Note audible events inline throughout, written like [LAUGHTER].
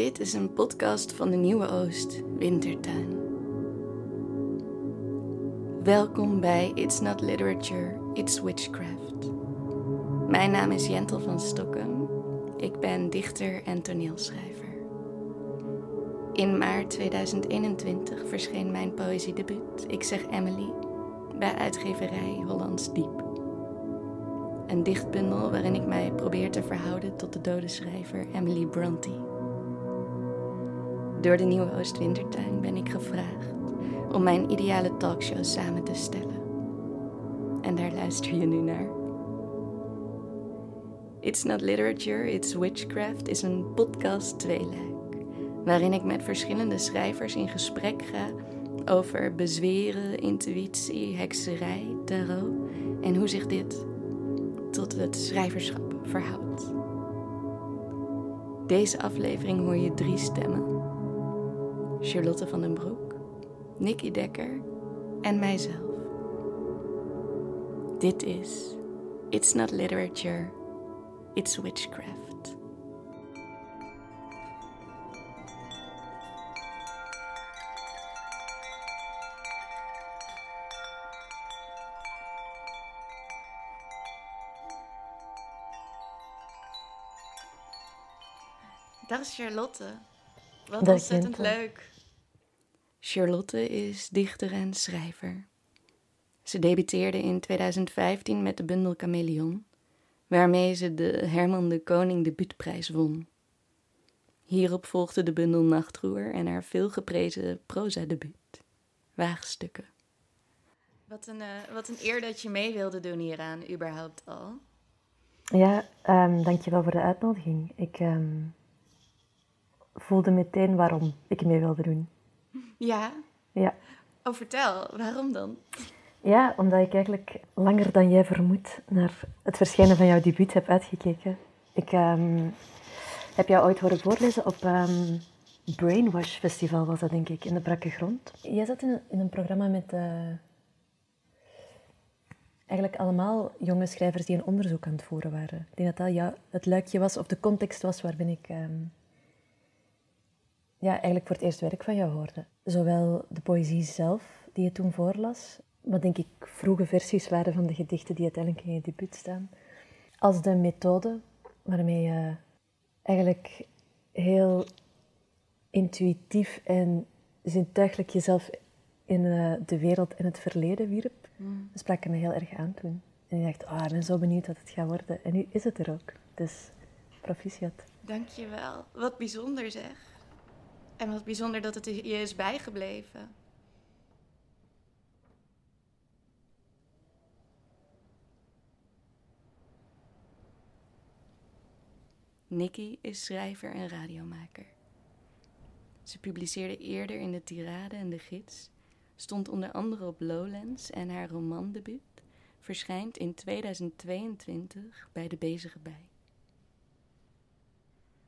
Dit is een podcast van de Nieuwe Oost Wintertuin. Welkom bij It's Not Literature, It's Witchcraft. Mijn naam is Jentel van Stokken. Ik ben dichter en toneelschrijver. In maart 2021 verscheen mijn poëziedebuut Ik zeg Emily bij uitgeverij Hollands Diep. Een dichtbundel waarin ik mij probeer te verhouden tot de dode schrijver Emily Bronte. Door de Nieuwe Oostwintertuin ben ik gevraagd om mijn ideale talkshow samen te stellen. En daar luister je nu naar. It's Not Literature, It's Witchcraft is een podcast tweeluik, waarin ik met verschillende schrijvers in gesprek ga over bezweren, intuïtie, hekserij, tarot en hoe zich dit tot het schrijverschap verhoudt. Deze aflevering hoor je drie stemmen. Charlotte van den Broek, Nicky Dekker en mijzelf. Dit is It's Not Literature, It's Witchcraft. Dag Charlotte. Wat ontzettend leuk. Charlotte is dichter en schrijver. Ze debuteerde in 2015 met de bundel Chameleon, waarmee ze de Herman de Koning debuutprijs won. Hierop volgde de bundel Nachtroer en haar veelgeprezen proza-debuut, Waagstukken. Wat een, eh, wat een eer dat je mee wilde doen hieraan, überhaupt al. Ja, ehm, dankjewel voor de uitnodiging. Ik ehm, voelde meteen waarom ik mee wilde doen. Ja, Ja. oh vertel, waarom dan? ja, omdat ik eigenlijk langer dan jij vermoedt naar het verschijnen van jouw debuut heb uitgekeken. Ik ehm, heb jou ooit horen voorlezen op ehm, Brainwash Festival, was dat denk ik, in de Brakke Grond. Jij zat in een, in een programma met eh, eigenlijk allemaal jonge schrijvers die een onderzoek aan het voeren waren. Ik denk dat dat jou, het luikje was, of de context was waarbinnen ik ehm, ja, eigenlijk voor het eerst werk van jou hoorde. Zowel de poëzie zelf, die je toen voorlas, wat denk ik vroege versies waren van de gedichten die uiteindelijk in je debuut staan, als de methode waarmee je eigenlijk heel intuïtief en zintuigelijk jezelf in eh, de wereld en het verleden wierp. Dat sprak me heel erg aan toen. En ik dacht, ah, ik ben zo benieuwd wat het gaat worden. En nu is het er ook. Dus proficiat. Dankjewel. Wat bijzonder zeg. En wat bijzonder dat het je is bijgebleven. Nikki is schrijver en radiomaker. Ze publiceerde eerder in de Tirade en de Gids, stond onder andere op Lowlands en haar romandebuut verschijnt in 2022 bij De Bezige Bij.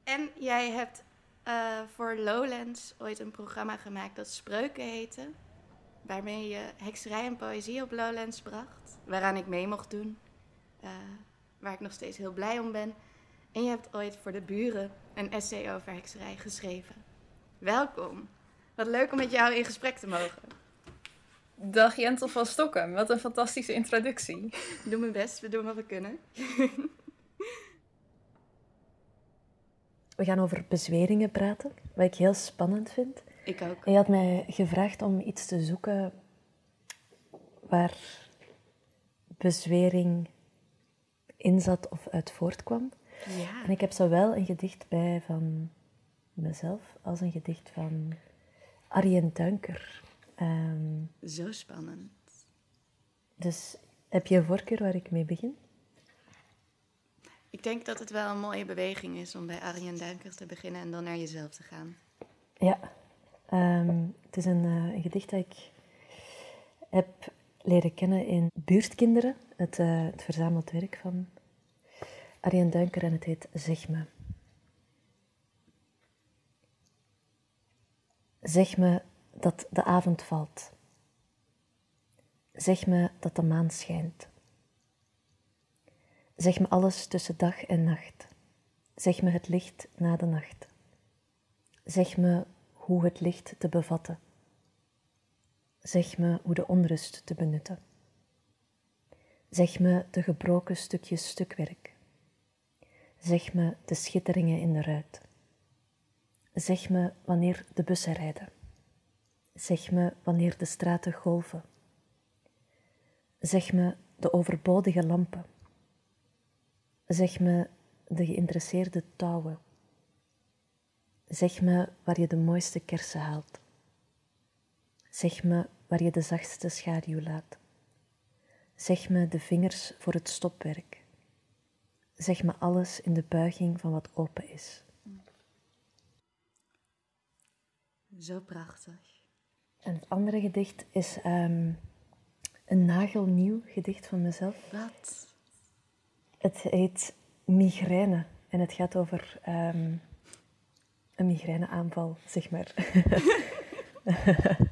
En jij hebt eh, voor Lowlands ooit een programma gemaakt dat Spreuken heette. Waarmee je hekserij en poëzie op Lowlands bracht. Waaraan ik mee mocht doen. eh, waar ik nog steeds heel blij om ben. En je hebt ooit voor de buren een essay over hekserij geschreven. Welkom. Wat leuk om met jou in gesprek te mogen. Dag Jentel van Stokken, wat een fantastische introductie. Ik doe mijn best, we doen wat we kunnen. [LAUGHS] We gaan over bezweringen praten, wat ik heel spannend vind. Ik ook. En je had mij gevraagd om iets te zoeken waar bezwering in zat of uit voortkwam. Ja. En ik heb zowel een gedicht bij van mezelf als een gedicht van Arjen Duinker. Ehm, Zo spannend. dus heb je een voorkeur waar ik mee begin? Ik denk dat het wel een mooie beweging is om bij Arjen Duinker te beginnen en dan naar jezelf te gaan. Ja, Ehm, het is een, eh, een gedicht dat ik heb leren kennen in Buurtkinderen, het, eh, het verzameld werk van Arjen Duinker en het heet Zeg me. Zeg me dat de avond valt. Zeg me dat de maan schijnt. Zeg me alles tussen dag en nacht. Zeg me het licht na de nacht. Zeg me hoe het licht te bevatten. Zeg me hoe de onrust te benutten. Zeg me de gebroken stukjes stukwerk. Zeg me de schitteringen in de ruit. Zeg me wanneer de bussen rijden. Zeg me wanneer de straten golven. Zeg me de overbodige lampen. Zeg me de geïnteresseerde touwen. Zeg me waar je de mooiste kersen haalt. Zeg me waar je de zachtste schaduw laat. Zeg me de vingers voor het stopwerk. Zeg me alles in de buiging van wat open is. Zo prachtig. En het andere gedicht is um, een nagelnieuw gedicht van mezelf. Wat? Het heet Migraine en het gaat over um, een migraineaanval, zeg maar. [LAUGHS]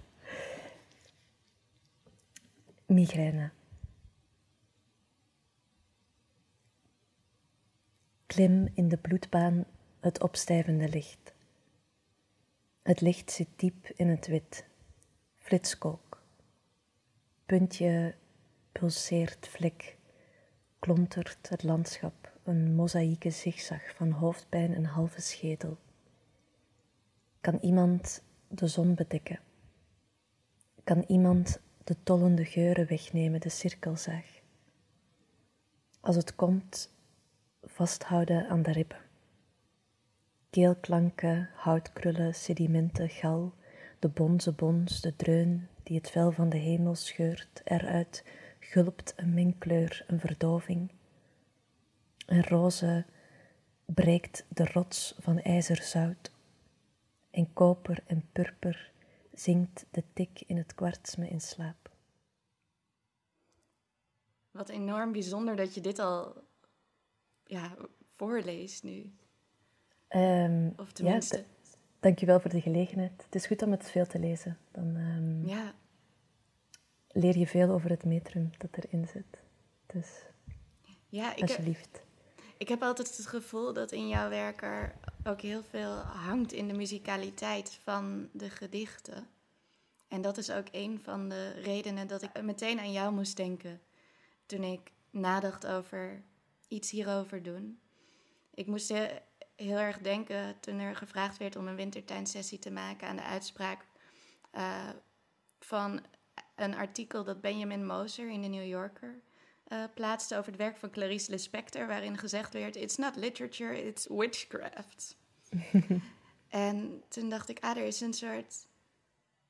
Migraine. Klim in de bloedbaan het opstijvende licht. Het licht zit diep in het wit, flitskook. Puntje pulseert vlek, klontert het landschap, een mozaïeke zigzag van hoofdpijn en halve schedel. Kan iemand de zon bedekken? Kan iemand de tollende geuren wegnemen, de cirkelzaag? Als het komt, vasthouden aan de ribben. Keelklanken, houtkrullen, sedimenten, gal, de bonze bons, de dreun die het vel van de hemel scheurt, eruit gulpt een mengkleur, een verdoving. Een roze breekt de rots van ijzerzout. En koper en purper zingt de tik in het kwarts me in slaap. Wat enorm bijzonder dat je dit al ja, voorleest nu. Um, of tenminste... Ja, dankjewel voor de gelegenheid. Het is goed om het veel te lezen. Dan um, ja. Leer je veel over het metrum dat erin zit. Dus ja, ik alsjeblieft. Heb, ik heb altijd het gevoel dat in jouw werk er ook heel veel hangt in de muzikaliteit van de gedichten. En dat is ook een van de redenen dat ik meteen aan jou moest denken toen ik nadacht over iets hierover doen. Ik moest heel erg denken toen er gevraagd werd om een wintertuinsessie te maken aan de uitspraak uh, van een artikel dat Benjamin Moser in de New Yorker uh, plaatste over het werk van Clarice Lispector, waarin gezegd werd: It's not literature, it's witchcraft. [LAUGHS] en toen dacht ik, ah, er is een soort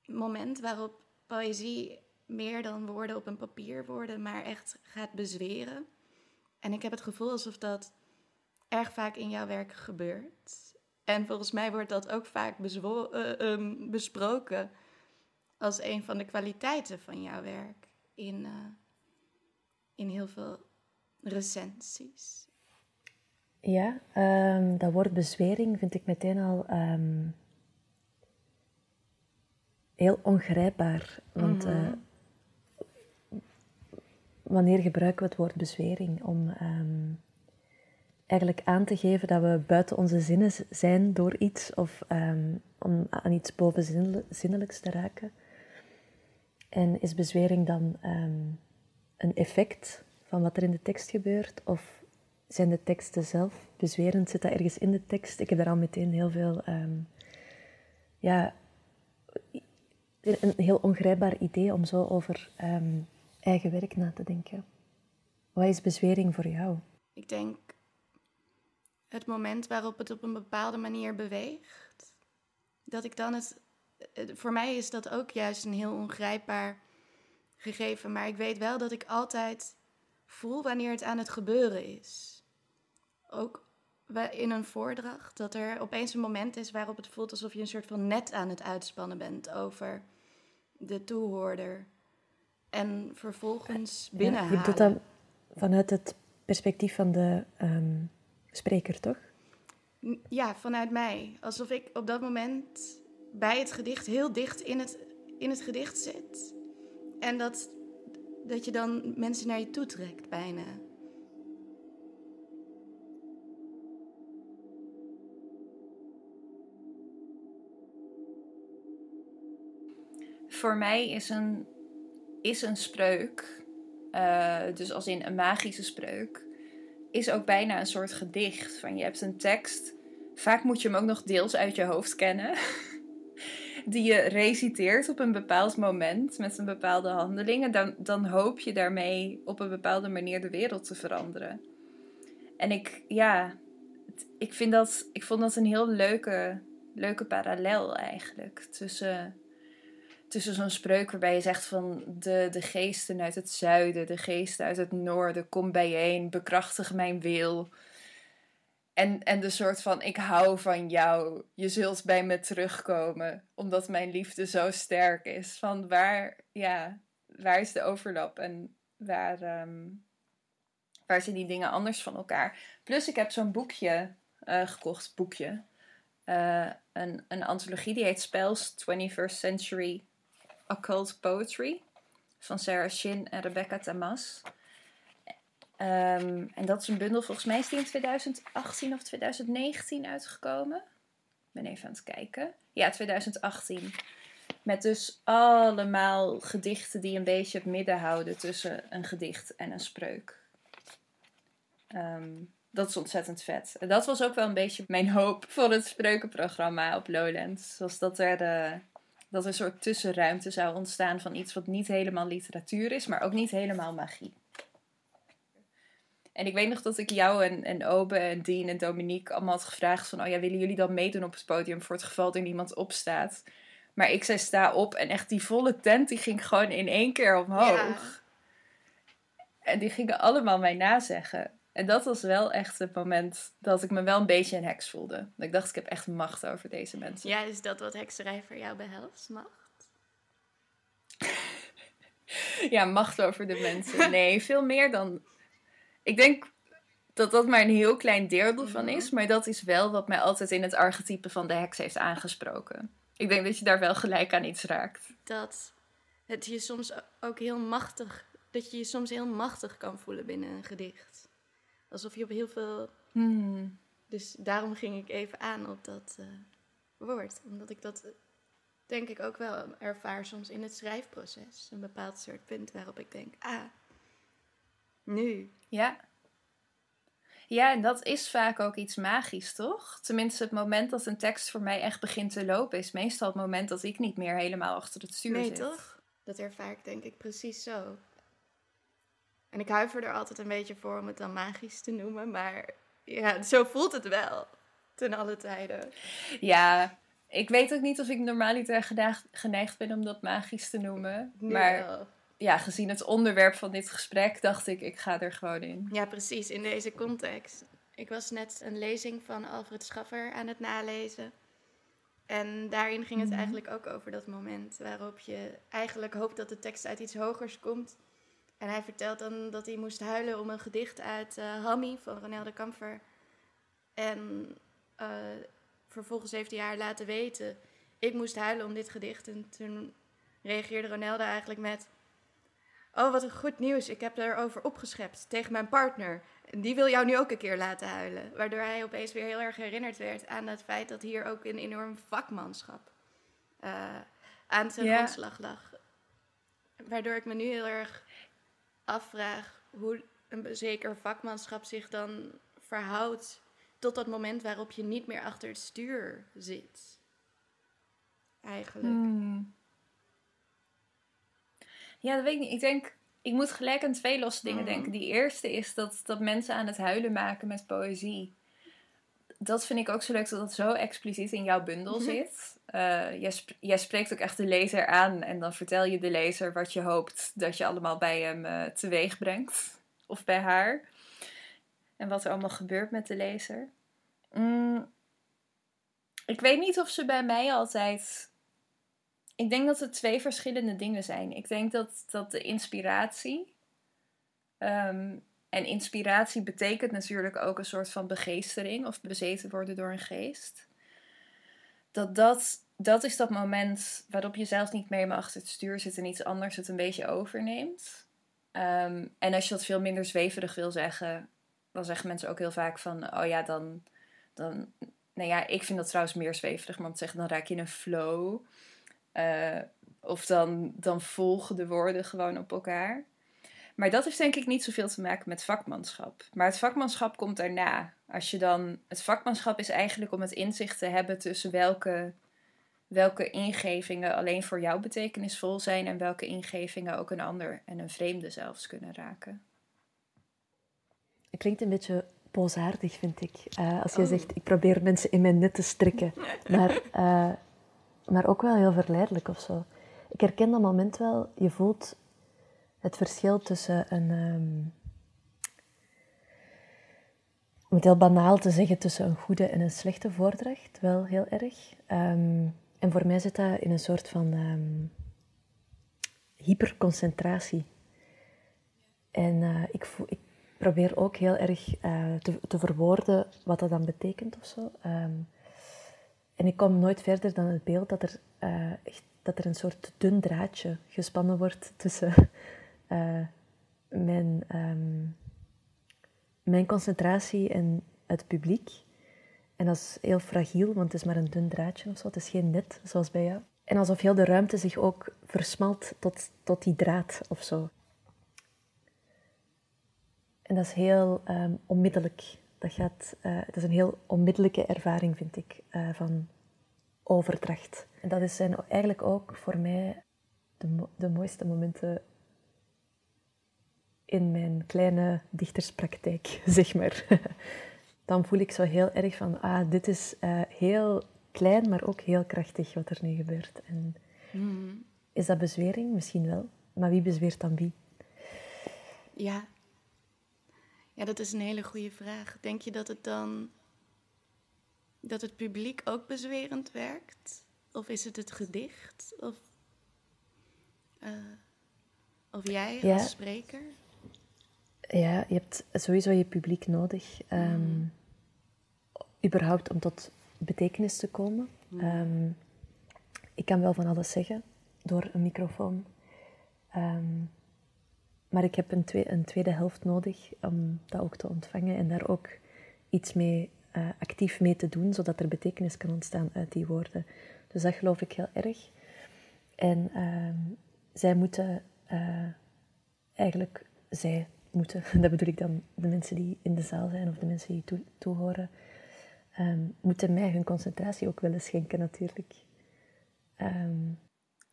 moment waarop poëzie meer dan woorden op een papier worden, maar echt gaat bezweren. En ik heb het gevoel alsof dat erg vaak in jouw werk gebeurt. En volgens mij wordt dat ook vaak uh, besproken als een van de kwaliteiten van jouw werk in, uh, in heel veel recensies. Ja, um, dat woord bezwering vind ik meteen al um, heel ongrijpbaar. Want mm -hmm. wanneer gebruiken we het woord bezwering om um, eigenlijk aan te geven dat we buiten onze zinnen zijn door iets of om aan iets bovenzinnelijks te raken. En is bezwering dan um, een effect van wat er in de tekst gebeurt? Of zijn de teksten zelf bezwerend? Zit dat ergens in de tekst? Ik heb daar al meteen heel veel, um, ja, een heel ongrijpbaar idee om zo over eigen werk na te denken. Wat is bezwering voor jou? Ik denk het moment waarop het op een bepaalde manier beweegt, dat ik dan het. Voor mij is dat ook juist een heel ongrijpbaar gegeven, maar ik weet wel dat ik altijd voel wanneer het aan het gebeuren is. Ook in een voordracht, dat er opeens een moment is waarop het voelt alsof je een soort van net aan het uitspannen bent over de toehoorder. En vervolgens binnenhalen. Ja, je doet dat vanuit het perspectief van de ehm, spreker, toch? Ja, vanuit mij. Alsof ik op dat moment bij het gedicht heel dicht in het, in het gedicht zit. En dat, dat je dan mensen naar je toe trekt, bijna. voor mij is een, is een spreuk, eh, dus als in een magische spreuk, is ook bijna een soort gedicht. Van je hebt een tekst, vaak moet je hem ook nog deels uit je hoofd kennen. [LAUGHS] die je reciteert op een bepaald moment met een bepaalde handeling. En dan, dan hoop je daarmee op een bepaalde manier de wereld te veranderen. En ik, ja, ik, vind dat, ik vond dat een heel leuke, leuke parallel eigenlijk. Tussen, tussen zo'n spreuk waarbij je zegt van de, de geesten uit het zuiden, de geesten uit het noorden, kom bijeen, bekrachtig mijn wil. En, en de soort van, ik hou van jou, je zult bij me terugkomen, omdat mijn liefde zo sterk is. Van waar, ja, waar is de overlap en waar, ehm, waar zijn die dingen anders van elkaar? Plus ik heb zo'n boekje uh, gekocht, boekje. Uh, een, een antologie die heet Spells 21st Century Occult Poetry van Sarah Shin en Rebecca Tamas. Um, en dat is een bundel, volgens mij is die in 2018 of 2019 uitgekomen. Ik ben even aan het kijken. Ja, 2018. Met dus allemaal gedichten die een beetje het midden houden tussen een gedicht en een spreuk. Um, dat is ontzettend vet. En dat was ook wel een beetje mijn hoop voor het spreukenprogramma op Lowlands. Zoals dat er, de, dat er een soort tussenruimte zou ontstaan van iets wat niet helemaal literatuur is, maar ook niet helemaal magie. En ik weet nog dat ik jou en, en Obe en Dean en Dominique allemaal had gevraagd van... oh ja, willen jullie dan meedoen op het podium voor het geval er niemand opstaat? Maar ik zei sta op en echt die volle tent die ging gewoon in één keer omhoog. En die gingen allemaal mij nazeggen. En dat was wel echt het moment dat ik me wel een beetje een heks voelde. Dat ik dacht, ik heb echt macht over deze mensen. Ja, is dat wat hekserij voor jou behelst? Macht? [LAUGHS] ja, macht over de mensen. Nee, veel meer dan ik denk dat dat maar een heel klein deel ervan is. Mhm. Maar dat is wel wat mij altijd in het archetype van de heks heeft aangesproken. Ik denk dat je daar wel gelijk aan iets raakt. Dat het je soms ook heel machtig... Dat je je soms heel machtig kan voelen binnen een gedicht. Alsof je op heel veel... Hmm. Dus daarom ging ik even aan op dat uh, woord. Omdat ik dat denk ik ook wel ervaar soms in het schrijfproces. Een bepaald soort punt waarop ik denk... Ah, nu. Ja. Ja, en dat is vaak ook iets magisch, toch? Tenminste, het moment dat een tekst voor mij echt begint te lopen, is meestal het moment dat ik niet meer helemaal achter het stuur nee, zit. Nee, toch? Dat ervaar ik denk ik precies zo. En ik huiver er altijd een beetje voor om het dan magisch te noemen, maar ja, zo voelt het wel. Ten alle tijden. Ja, ik weet ook niet of ik normaliter geneigd ben om dat magisch te noemen. maar wel ja, gezien het onderwerp van dit gesprek, dacht ik, ik ga er gewoon in. Ja, precies, in deze context. Ik was net een lezing van Alfred Schaffer aan het nalezen. En daarin ging het mhm. eigenlijk ook over dat moment waarop je eigenlijk hoopt dat de tekst uit iets hogers komt. En hij vertelt dan dat hij moest huilen om een gedicht uit uh, Hammy van Ronel de Kamfer. En uh, vervolgens heeft hij haar laten weten, ik moest huilen om dit gedicht. En toen reageerde Ronelde eigenlijk met, Oh, wat een goed nieuws. Ik heb erover opgeschept tegen mijn partner. En die wil jou nu ook een keer laten huilen. Waardoor hij opeens weer heel erg herinnerd werd aan het feit dat hier ook een enorm vakmanschap uh, aan zijn grondslag lag. Waardoor ik me nu heel erg afvraag hoe een zeker vakmanschap zich dan verhoudt tot dat moment waarop je niet meer achter het stuur zit. Eigenlijk. Hmm. Ja, dat weet ik niet. Ik denk, ik moet gelijk aan twee losse dingen mm. denken. Die eerste is dat, dat mensen aan het huilen maken met poëzie. Dat vind ik ook zo leuk dat dat zo expliciet in jouw bundel mhm. zit. Uh, jij, jij, spreekt ook echt de lezer aan en dan vertel je de lezer wat je hoopt dat je allemaal bij hem uh, teweeg brengt. Of bij haar. En wat er allemaal gebeurt met de lezer. Mm. Ik weet niet of ze bij mij altijd ik denk dat het twee verschillende dingen zijn. Ik denk dat, dat de inspiratie. Ehm, en inspiratie betekent natuurlijk ook een soort van begeestering of bezeten worden door een geest. Dat dat, dat is dat moment waarop je zelf niet meer achter het stuur zit en iets anders het een beetje overneemt. Ehm, en als je dat veel minder zweverig wil zeggen, dan zeggen mensen ook heel vaak van: oh ja, dan. dan nou ja, ik vind dat trouwens meer zweverig, want zeggen dan raak je in een flow. Uh, Of dan, dan volgen de woorden gewoon op elkaar. Maar dat heeft denk ik niet zoveel te maken met vakmanschap. Maar het vakmanschap komt daarna. Als je dan, het vakmanschap is eigenlijk om het inzicht te hebben tussen welke, welke ingevingen alleen voor jou betekenisvol zijn en welke ingevingen ook een ander en een vreemde zelfs kunnen raken. Het klinkt een beetje boosaardig, vind ik. Uh, als je oh. zegt, ik probeer mensen in mijn net te strikken. Maar, uh, maar ook wel heel verleidelijk of zo. Ik herken dat moment wel. Je voelt het verschil tussen een... Um, om het heel banaal te zeggen, tussen een goede en een slechte voordracht, wel heel erg. Um, en voor mij zit dat in een soort van um, hyperconcentratie. En uh, ik, voel, ik probeer ook heel erg uh, te, te, verwoorden wat dat dan betekent of zo. En ik kom nooit verder dan het beeld dat er, uh, echt, dat er een soort dun draadje gespannen wordt tussen uh, [LAUGHS] mijn, um, mijn concentratie en het publiek. En dat is heel fragiel, want het is maar een dun draadje of zo. Het is geen net, zoals bij jou. En alsof heel de ruimte zich ook versmalt tot, tot die draad of zo. En dat is heel um, onmiddellijk. Dat, gaat, uh, dat is een heel onmiddellijke ervaring, vind ik, uh, van overdracht. En dat zijn eigenlijk ook voor mij de, de mooiste momenten in mijn kleine dichterspraktijk, [LAUGHS] zeg maar. [LAUGHS] Dan voel ik zo heel erg van, ah, dit is uh, heel klein, maar ook heel krachtig wat er nu gebeurt. En mm. Is dat bezwering? Misschien wel. Maar wie bezweert dan wie? Ja, ja, dat is een hele goede vraag. Denk je dat het dan dat het publiek ook bezwerend werkt? Of is het het gedicht? Of, uh, of jij als spreker? Ja, je hebt sowieso je publiek nodig. Um, überhaupt om tot betekenis te komen. Um, ik kan wel van alles zeggen door een microfoon. Um, maar ik heb een, tweede helft nodig om dat ook te ontvangen en daar ook iets mee uh, actief mee te doen, zodat er betekenis kan ontstaan uit die woorden. Dus dat geloof ik heel erg. En uh, zij moeten uh, eigenlijk, zij moeten, [LAUGHS] dat bedoel ik dan de mensen die in de zaal zijn of de mensen die toe, toehoren, um, moeten mij hun concentratie ook willen schenken natuurlijk. Um,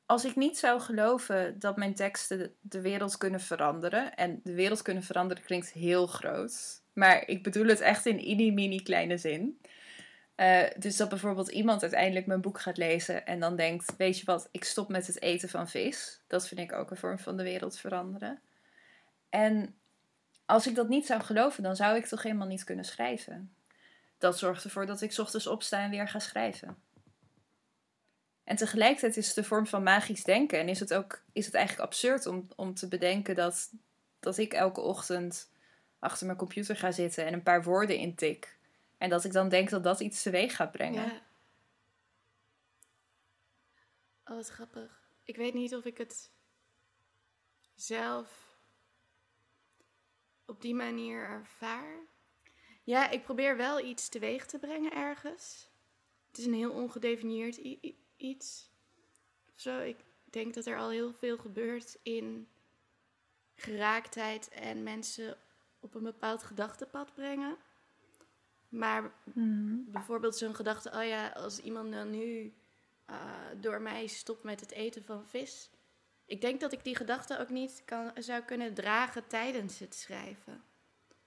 als ik niet zou geloven dat mijn teksten de wereld kunnen veranderen, en de wereld kunnen veranderen klinkt heel groot, maar ik bedoel het echt in ieder mini kleine zin. Uh, dus dat bijvoorbeeld iemand uiteindelijk mijn boek gaat lezen en dan denkt: Weet je wat, ik stop met het eten van vis. Dat vind ik ook een vorm van de wereld veranderen. En als ik dat niet zou geloven, dan zou ik toch helemaal niet kunnen schrijven. Dat zorgt ervoor dat ik ochtends opsta en weer ga schrijven. En tegelijkertijd is het een vorm van magisch denken. En is het ook is het eigenlijk absurd om, om te bedenken dat, dat ik elke ochtend achter mijn computer ga zitten en een paar woorden intik. En dat ik dan denk dat dat iets teweeg gaat brengen. Ja. Oh, wat grappig. Ik weet niet of ik het zelf op die manier ervaar. Ja, ik probeer wel iets teweeg te brengen ergens. Het is een heel ongedefinieerd iets. Zo, ik denk dat er al heel veel gebeurt in geraaktheid en mensen op een bepaald gedachtenpad brengen. Maar mhm. bijvoorbeeld zo'n gedachte, oh ja, als iemand dan nu uh, door mij stopt met het eten van vis. Ik denk dat ik die gedachte ook niet kan, zou kunnen dragen tijdens het schrijven.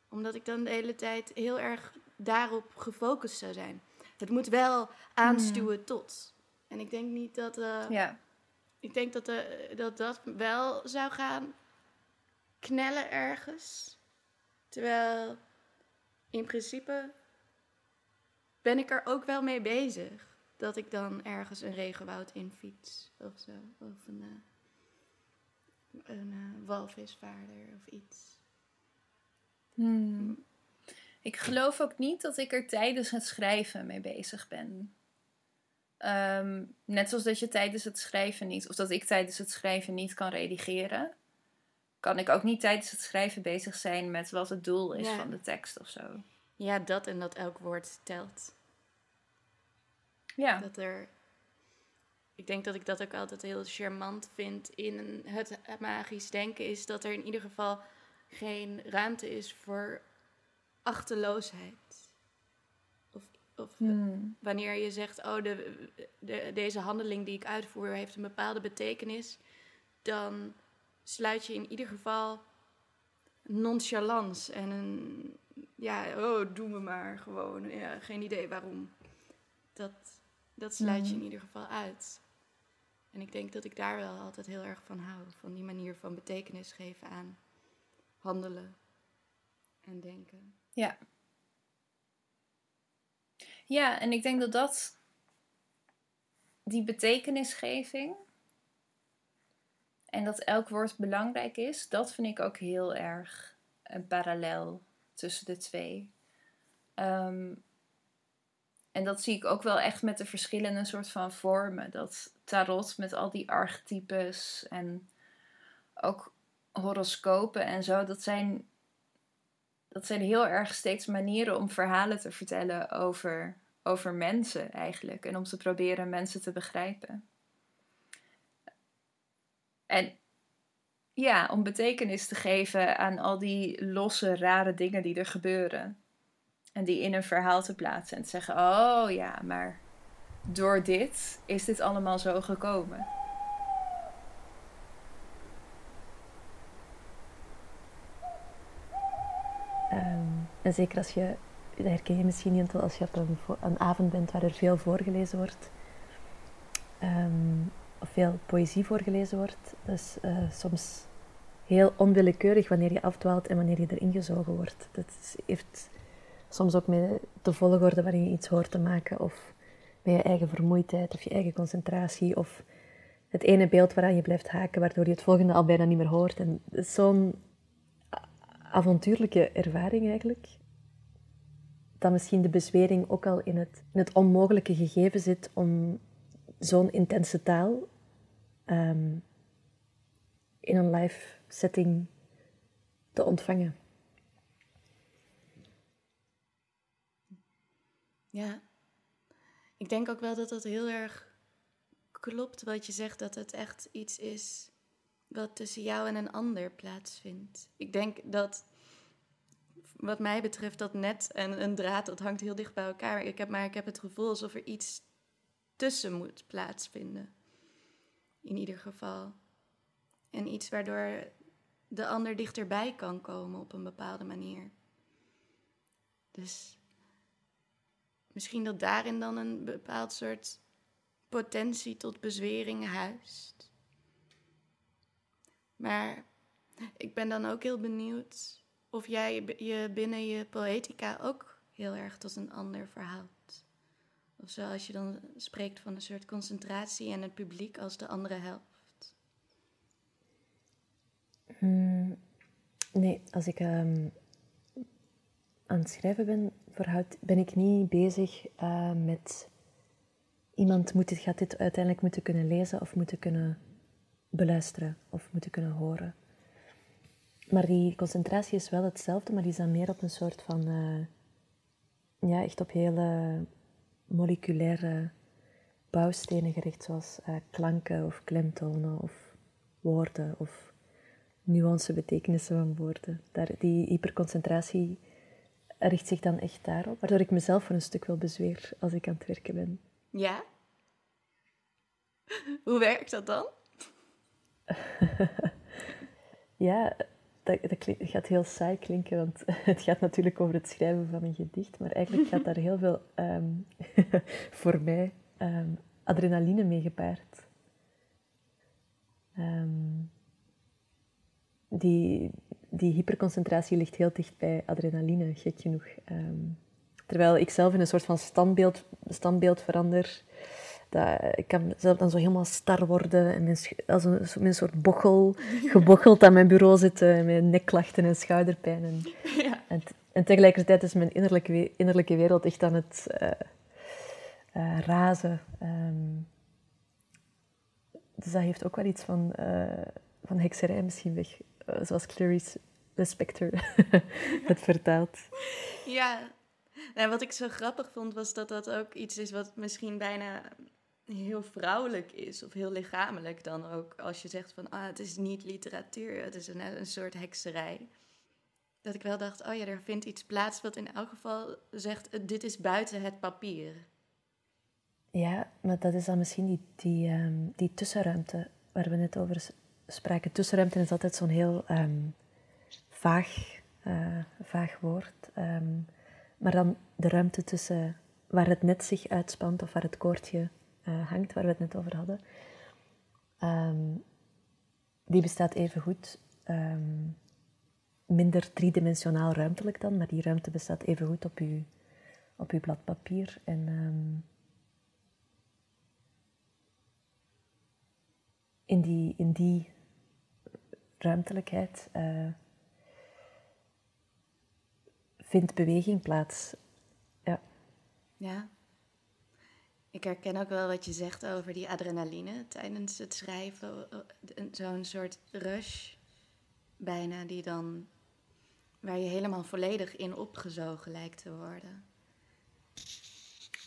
Omdat ik dan de hele tijd heel erg daarop gefocust zou zijn. Het moet wel aanstuwen mhm. tot. En ik denk niet dat. Uh, ja. Ik denk dat, uh, dat dat wel zou gaan knellen ergens. Terwijl in principe ben ik er ook wel mee bezig. Dat ik dan ergens een regenwoud in fiets of zo. Of een, uh, een walvisvaarder of iets. Hmm. Ik geloof ook niet dat ik er tijdens het schrijven mee bezig ben. Ehm, net zoals dat je tijdens het schrijven niet, of dat ik tijdens het schrijven niet kan redigeren, kan ik ook niet tijdens het schrijven bezig zijn met wat het doel is van de tekst of zo. Ja, dat en dat elk woord telt. Ja. Dat er. ik denk dat ik dat ook altijd heel charmant vind in het magisch denken, is dat er in ieder geval geen ruimte is voor achterloosheid. Of, Hmm. wanneer je zegt, oh, de, de, deze handeling die ik uitvoer heeft een bepaalde betekenis, dan sluit je in ieder geval nonchalance en een, ja, oh, doen we maar gewoon, ja, geen idee waarom. Dat, dat sluit je in Mhm. ieder geval uit. En ik denk dat ik daar wel altijd heel erg van hou, van die manier van betekenis geven aan handelen en denken. Ja. Ja, en ik denk dat dat, die betekenisgeving en dat elk woord belangrijk is, dat vind ik ook heel erg een parallel tussen de twee. Ehm, en dat zie ik ook wel echt met de verschillende soort van vormen. Dat tarot met al die archetypes en ook horoscopen en zo, dat zijn dat zijn heel erg steeds manieren om verhalen te vertellen over, over mensen eigenlijk. En om te proberen mensen te begrijpen. En ja, om betekenis te geven aan al die losse, rare dingen die er gebeuren. En die in een verhaal te plaatsen en te zeggen: Oh ja, maar door dit is dit allemaal zo gekomen. En zeker als je, dat herken je misschien niet als je op een, vo- een avond bent waar er veel voorgelezen wordt, ehm, of veel poëzie voorgelezen wordt. Dat is eh, soms heel onwillekeurig wanneer je afdwaalt en wanneer je erin gezogen wordt. Dat heeft soms ook met de volgorde waarin je iets hoort te maken, of met je eigen vermoeidheid, of je eigen concentratie, of het ene beeld waaraan je blijft haken, waardoor je het volgende al bijna niet meer hoort. En zo'n avontuurlijke ervaring eigenlijk. Dat misschien de bezwering ook al in het, in het onmogelijke gegeven zit om zo'n intense taal ehm, in een live setting te ontvangen. Ja, ik denk ook wel dat dat heel erg klopt wat je zegt, dat het echt iets is wat tussen jou en een ander plaatsvindt. Ik denk dat, wat mij betreft, dat net en een draad, dat hangt heel dicht bij elkaar. Ik heb, maar ik heb het gevoel alsof er iets tussen moet plaatsvinden. In ieder geval. En iets waardoor de ander dichterbij kan komen op een bepaalde manier. Dus misschien dat daarin dan een bepaald soort potentie tot bezwering huist. Maar ik ben dan ook heel benieuwd of jij je binnen je poëtica ook heel erg tot een ander verhoudt. Of zoals je dan spreekt van een soort concentratie en het publiek als de andere helft. Hmm, nee, als ik ehm, aan het schrijven ben, verhoud, ben ik niet bezig eh, met iemand moet dit, gaat dit uiteindelijk moeten kunnen lezen of moeten kunnen beluisteren of moeten kunnen horen. Maar die concentratie is wel hetzelfde, maar die is dan meer op een soort van, eh, ja, echt op hele moleculaire bouwstenen gericht, zoals eh, klanken of klemtonen of woorden of nuance betekenissen van woorden. Daar, die hyperconcentratie richt zich dan echt daarop, waardoor ik mezelf voor een stuk wel bezweer als ik aan het werken ben. Ja? [LAUGHS] Hoe werkt dat dan? [LAUGHS] Ja, dat, gaat heel saai klinken, want [LAUGHS] het gaat natuurlijk over het schrijven van een gedicht, maar eigenlijk gaat daar heel veel, [LAUGHS] ehm, voor mij, ehm, adrenaline mee gepaard. Ehm, die, die hyperconcentratie ligt heel dicht bij adrenaline, gek genoeg. Terwijl ik zelf in een soort van standbeeld, standbeeld verander. Dat, ik kan zelf dan zo helemaal star worden en mijn, als een, een soort bochel, gebocheld aan mijn bureau zitten met nekklachten en schouderpijn. En, [LAUGHS] Ja. en, tegelijkertijd is mijn innerlijke, innerlijke wereld echt aan het eh, razen. Ehm, dus dat heeft ook wel iets van, eh, van hekserij misschien weg. Zoals Clarice Lispector [LAUGHS] het vertaalt. Ja, nou, wat ik zo grappig vond was dat dat ook iets is wat misschien bijna heel vrouwelijk is of heel lichamelijk dan ook. Als je zegt van, ah, het is niet literatuur, het is een, een soort hekserij. Dat ik wel dacht, oh ja, er vindt iets plaats wat in elk geval zegt, dit is buiten het papier. Ja, maar dat is dan misschien die, die, ehm, die tussenruimte waar we net over spraken. Tussenruimte is altijd zo'n heel um, vaag, uh, vaag woord. Ehm, maar dan de ruimte tussen waar het net zich uitspant of waar het koordje uh, hangt, waar we het net over hadden, die bestaat even goed. minder driedimensionaal ruimtelijk dan, maar die ruimte bestaat even goed op uw, op uw blad papier. En in die, in die ruimtelijkheid uh, vindt beweging plaats. Ja. Ik herken ook wel wat je zegt over die adrenaline tijdens het schrijven. Zo'n soort rush bijna die dan waar je helemaal volledig in opgezogen lijkt te worden.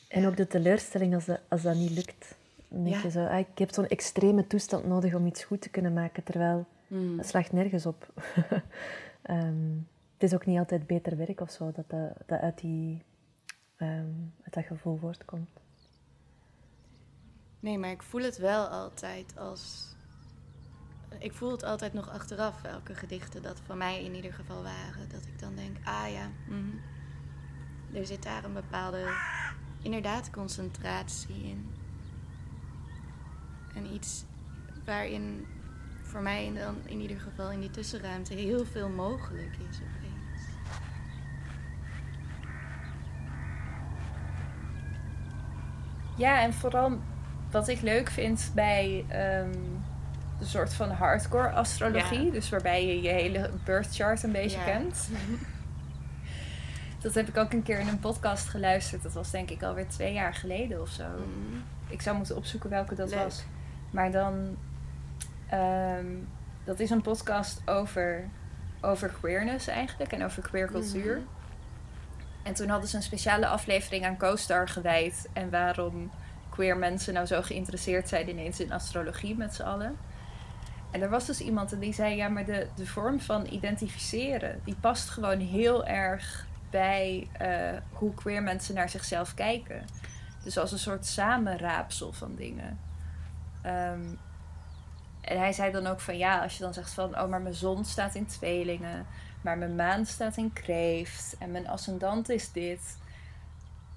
En ook de teleurstelling als, als dat niet lukt ja. zo, ah, ik heb zo'n extreme toestand nodig om iets goed te kunnen maken, terwijl mm. het slaagt nergens op. um, [LAUGHS] het is ook niet altijd beter werk of zo, dat dat, dat uit, die, um, uit dat gevoel voortkomt. Nee, maar ik voel het wel altijd als... Ik voel het altijd nog achteraf, welke gedichten dat van mij in ieder geval waren. Dat ik dan denk, ah ja, mm, er zit daar een bepaalde, inderdaad, concentratie in. En iets waarin voor mij dan in ieder geval in die tussenruimte heel veel mogelijk is opeens. Ja, en vooral wat ik leuk vind bij um, de soort van hardcore astrologie, dus waarbij je je hele birth chart een beetje kent. Dat heb ik ook een keer in een podcast geluisterd. Dat was denk ik alweer twee jaar geleden of zo. Mhm. Ik zou moeten opzoeken welke dat was. Maar dan, um, dat is een podcast over, over queerness eigenlijk en over queer cultuur. Mhm. En toen hadden ze een speciale aflevering aan CoStar gewijd en waarom queer mensen nou zo geïnteresseerd zijn ineens in astrologie met z'n allen. En er was dus iemand die zei: ja, maar de, de vorm van identificeren die past gewoon heel erg bij uh, hoe queer mensen naar zichzelf kijken. Dus als een soort samenraapsel van dingen. Ehm, en hij zei dan ook van ja, als je dan zegt van oh, maar mijn zon staat in tweelingen, maar mijn maan staat in kreeft en mijn ascendant is dit.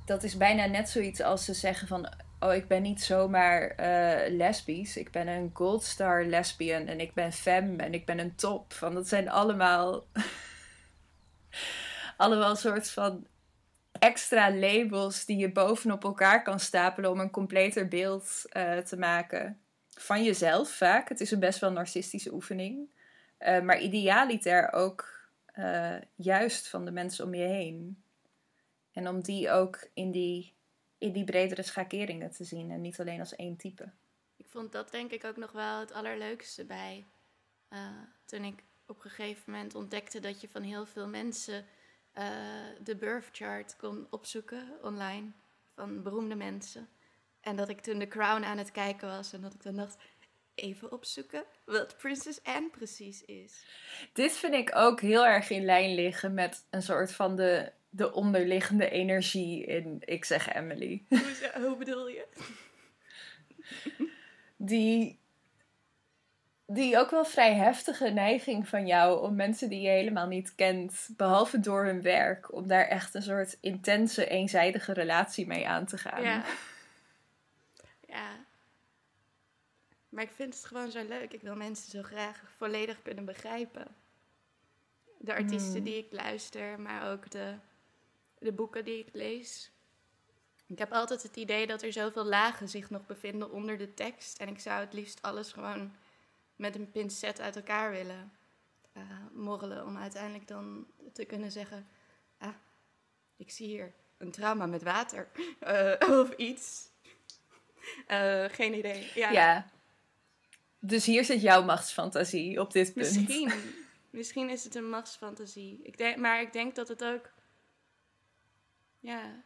Dat is bijna net zoiets als ze zeggen van oh, ik ben niet zomaar uh, lesbisch. Ik ben een gold star lesbian en ik ben femme en ik ben een top. Van dat zijn allemaal [LAUGHS] allemaal soort van extra labels die je bovenop elkaar kan stapelen om een completer beeld uh, te maken. Van jezelf vaak. Het is een best wel narcistische oefening. Uh, maar idealiter ook juist van de mensen om je heen. En om die ook in die, in die bredere schakeringen te zien en niet alleen als één type. Ik vond dat denk ik ook nog wel het allerleukste bij. toen ik op een gegeven moment ontdekte dat je van heel veel mensen uh, de birth chart kon opzoeken online van beroemde mensen. En dat ik toen The Crown aan het kijken was en dat ik dan dacht, even opzoeken wat Princess Anne precies is. Dit vind ik ook heel erg in lijn liggen met een soort van de, de onderliggende energie in Ik zeg Emily. Hoe, hoe bedoel je? Die die ook wel vrij heftige neiging van jou om mensen die je helemaal niet kent, behalve door hun werk, om daar echt een soort intense, eenzijdige relatie mee aan te gaan. Ja. ja. Maar ik vind het gewoon zo leuk. Ik wil mensen zo graag volledig kunnen begrijpen. De artiesten hmm. die ik luister, maar ook de, de boeken die ik lees. Ik heb altijd het idee dat er zoveel lagen zich nog bevinden onder de tekst. En ik zou het liefst alles gewoon met een pincet uit elkaar willen uh, morrelen. Om uiteindelijk dan te kunnen zeggen: Ah, ik zie hier een trauma met water. Uh, [LAUGHS] of iets. Uh, geen idee. Ja. ja. Dus hier zit jouw machtsfantasie op dit punt. Misschien. Misschien is het een machtsfantasie. Ik denk, maar ik denk dat het ook. Ja.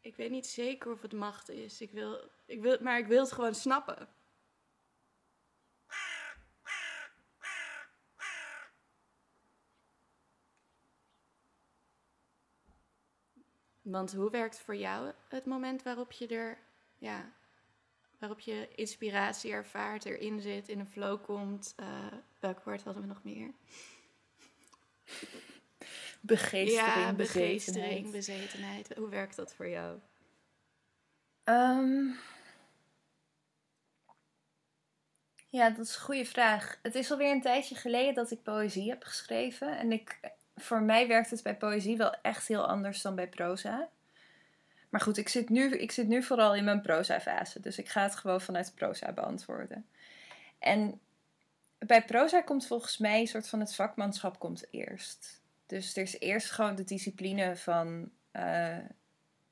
ik weet niet zeker of het macht is. Ik wil, ik wil, maar ik wil het gewoon snappen. Want hoe werkt voor jou het moment waarop je er, ja, waarop je inspiratie ervaart, erin zit, in een flow komt? Uh, welk woord hadden we nog meer? Begeestering, ja, begeestering, bezetenheid. Hoe werkt dat voor jou? Um, ja, dat is een goede vraag. Het is alweer een tijdje geleden dat ik poëzie heb geschreven. En ik, voor mij werkt het bij poëzie wel echt heel anders dan bij proza. Maar goed, ik zit nu, ik zit nu vooral in mijn proza-fase. Dus ik ga het gewoon vanuit proza beantwoorden. En bij proza komt volgens mij een soort van het vakmanschap komt eerst. Dus er is eerst gewoon de discipline van uh,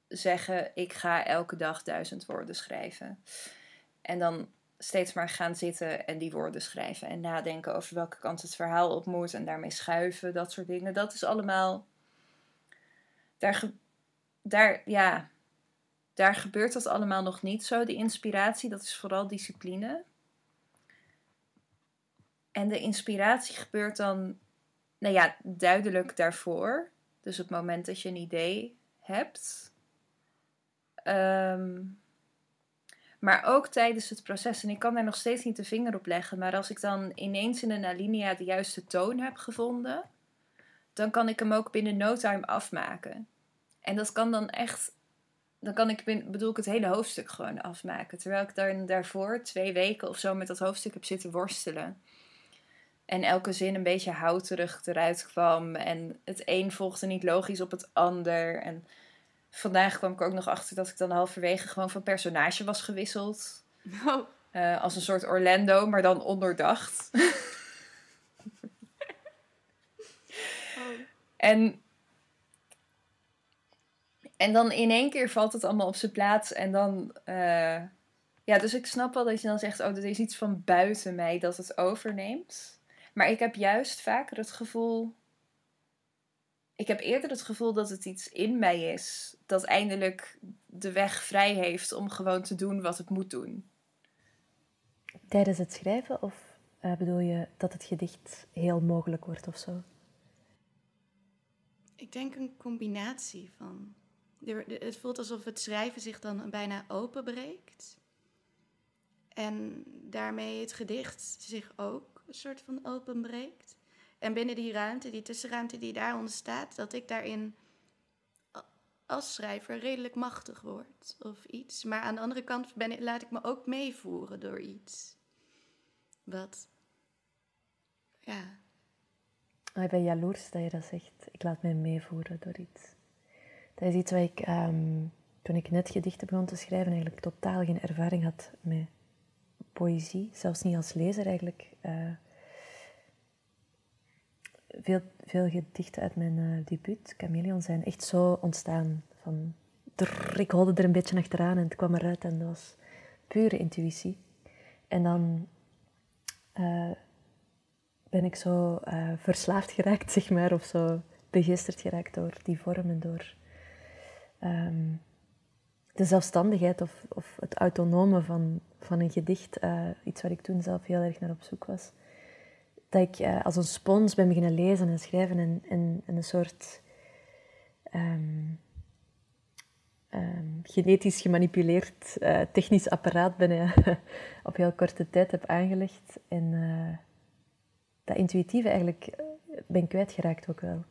zeggen: ik ga elke dag duizend woorden schrijven. En dan steeds maar gaan zitten en die woorden schrijven en nadenken over welke kant het verhaal op moet en daarmee schuiven, dat soort dingen. Dat is allemaal. Daar, daar, ja, daar gebeurt dat allemaal nog niet zo. De inspiratie, dat is vooral discipline. En de inspiratie gebeurt dan, nou ja, duidelijk daarvoor. Dus op het moment dat je een idee hebt. Um, maar ook tijdens het proces. En ik kan daar nog steeds niet de vinger op leggen. Maar als ik dan ineens in een alinea de juiste toon heb gevonden. Dan kan ik hem ook binnen no time afmaken. En dat kan dan echt. Dan kan ik, bedoel ik, het hele hoofdstuk gewoon afmaken. Terwijl ik daar, daarvoor twee weken of zo met dat hoofdstuk heb zitten worstelen. En elke zin een beetje houterig eruit kwam. En het een volgde niet logisch op het ander. En vandaag kwam ik ook nog achter dat ik dan halverwege gewoon van personage was gewisseld. Oh. Uh, als een soort Orlando, maar dan onderdacht. oh. En, en dan in één keer valt het allemaal op zijn plaats. En dan. Uh, ja, dus ik snap wel dat je dan zegt: Oh, er is iets van buiten mij dat het overneemt. Maar ik heb juist vaker het gevoel ik heb eerder het gevoel dat het iets in mij is dat eindelijk de weg vrij heeft om gewoon te doen wat het moet doen. Tijdens het schrijven of uh, bedoel je dat het gedicht heel mogelijk wordt of zo? Ik denk een combinatie van. Het voelt alsof het schrijven zich dan bijna openbreekt. En daarmee het gedicht zich ook een soort van openbreekt. En binnen die ruimte, die tussenruimte die daar ontstaat, dat ik daarin als schrijver redelijk machtig word of iets. Maar aan de andere kant ben ik, laat ik me ook meevoeren door iets. Wat, ja. Oh, ik ben jaloers dat je dat zegt. Ik laat me meevoeren door iets. Dat is iets wat ik, ehm, toen ik net gedichten begon te schrijven, eigenlijk totaal geen ervaring had met poëzie. Zelfs niet als lezer eigenlijk. Uh, veel, veel gedichten uit mijn uh, debuut, Chameleon, zijn echt zo ontstaan. Van, ik holde er een beetje achteraan en het kwam eruit en dat was pure intuïtie. En dan uh, ben ik zo verslaafd geraakt, [LAUGHS] zeg maar, of zo begeesterd geraakt door die vorm en door um, de zelfstandigheid of, of het autonome van, van een gedicht. iets waar ik toen zelf heel erg naar op zoek was dat ik uh, als een spons ben beginnen lezen en schrijven en, en, en een soort um, um, genetisch gemanipuleerd uh, technisch apparaat ben, [LAUGHS] op heel korte tijd heb aangelegd. En dat intuïtieve eigenlijk ben kwijtgeraakt ook wel.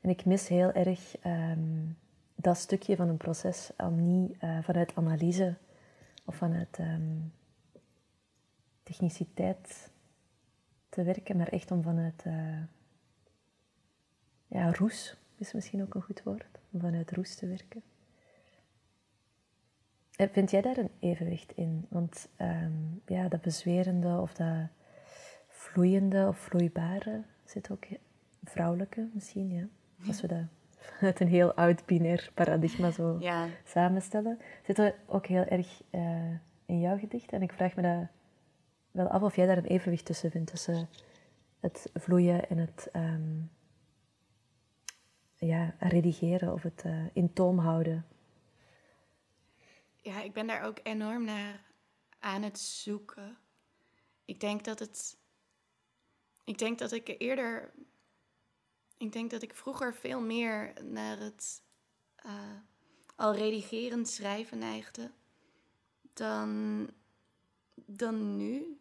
En ik mis heel erg um, dat stukje van een proces om niet vanuit analyse of vanuit techniciteit te werken, maar echt om vanuit uh, ja, roes is misschien ook een goed woord, om vanuit roes te werken. Eh, vind jij daar een evenwicht in? Want um, ja, dat bezwerende of dat vloeiende of vloeibare zit ook vrouwelijke misschien, ja. Als we dat [LAUGHS] vanuit een heel oud binair paradigma zo ja. samenstellen, zit er ook heel erg uh, in jouw gedicht. En ik vraag me dat wel af of jij daar een evenwicht tussen vindt, tussen het vloeien en het um, ja, redigeren of het uh, in toom houden. ja, ik ben daar ook enorm naar aan het zoeken. Ik denk dat het. Ik denk dat ik eerder. Ik denk dat ik vroeger veel meer naar het uh, al redigerend schrijven neigde dan, dan nu.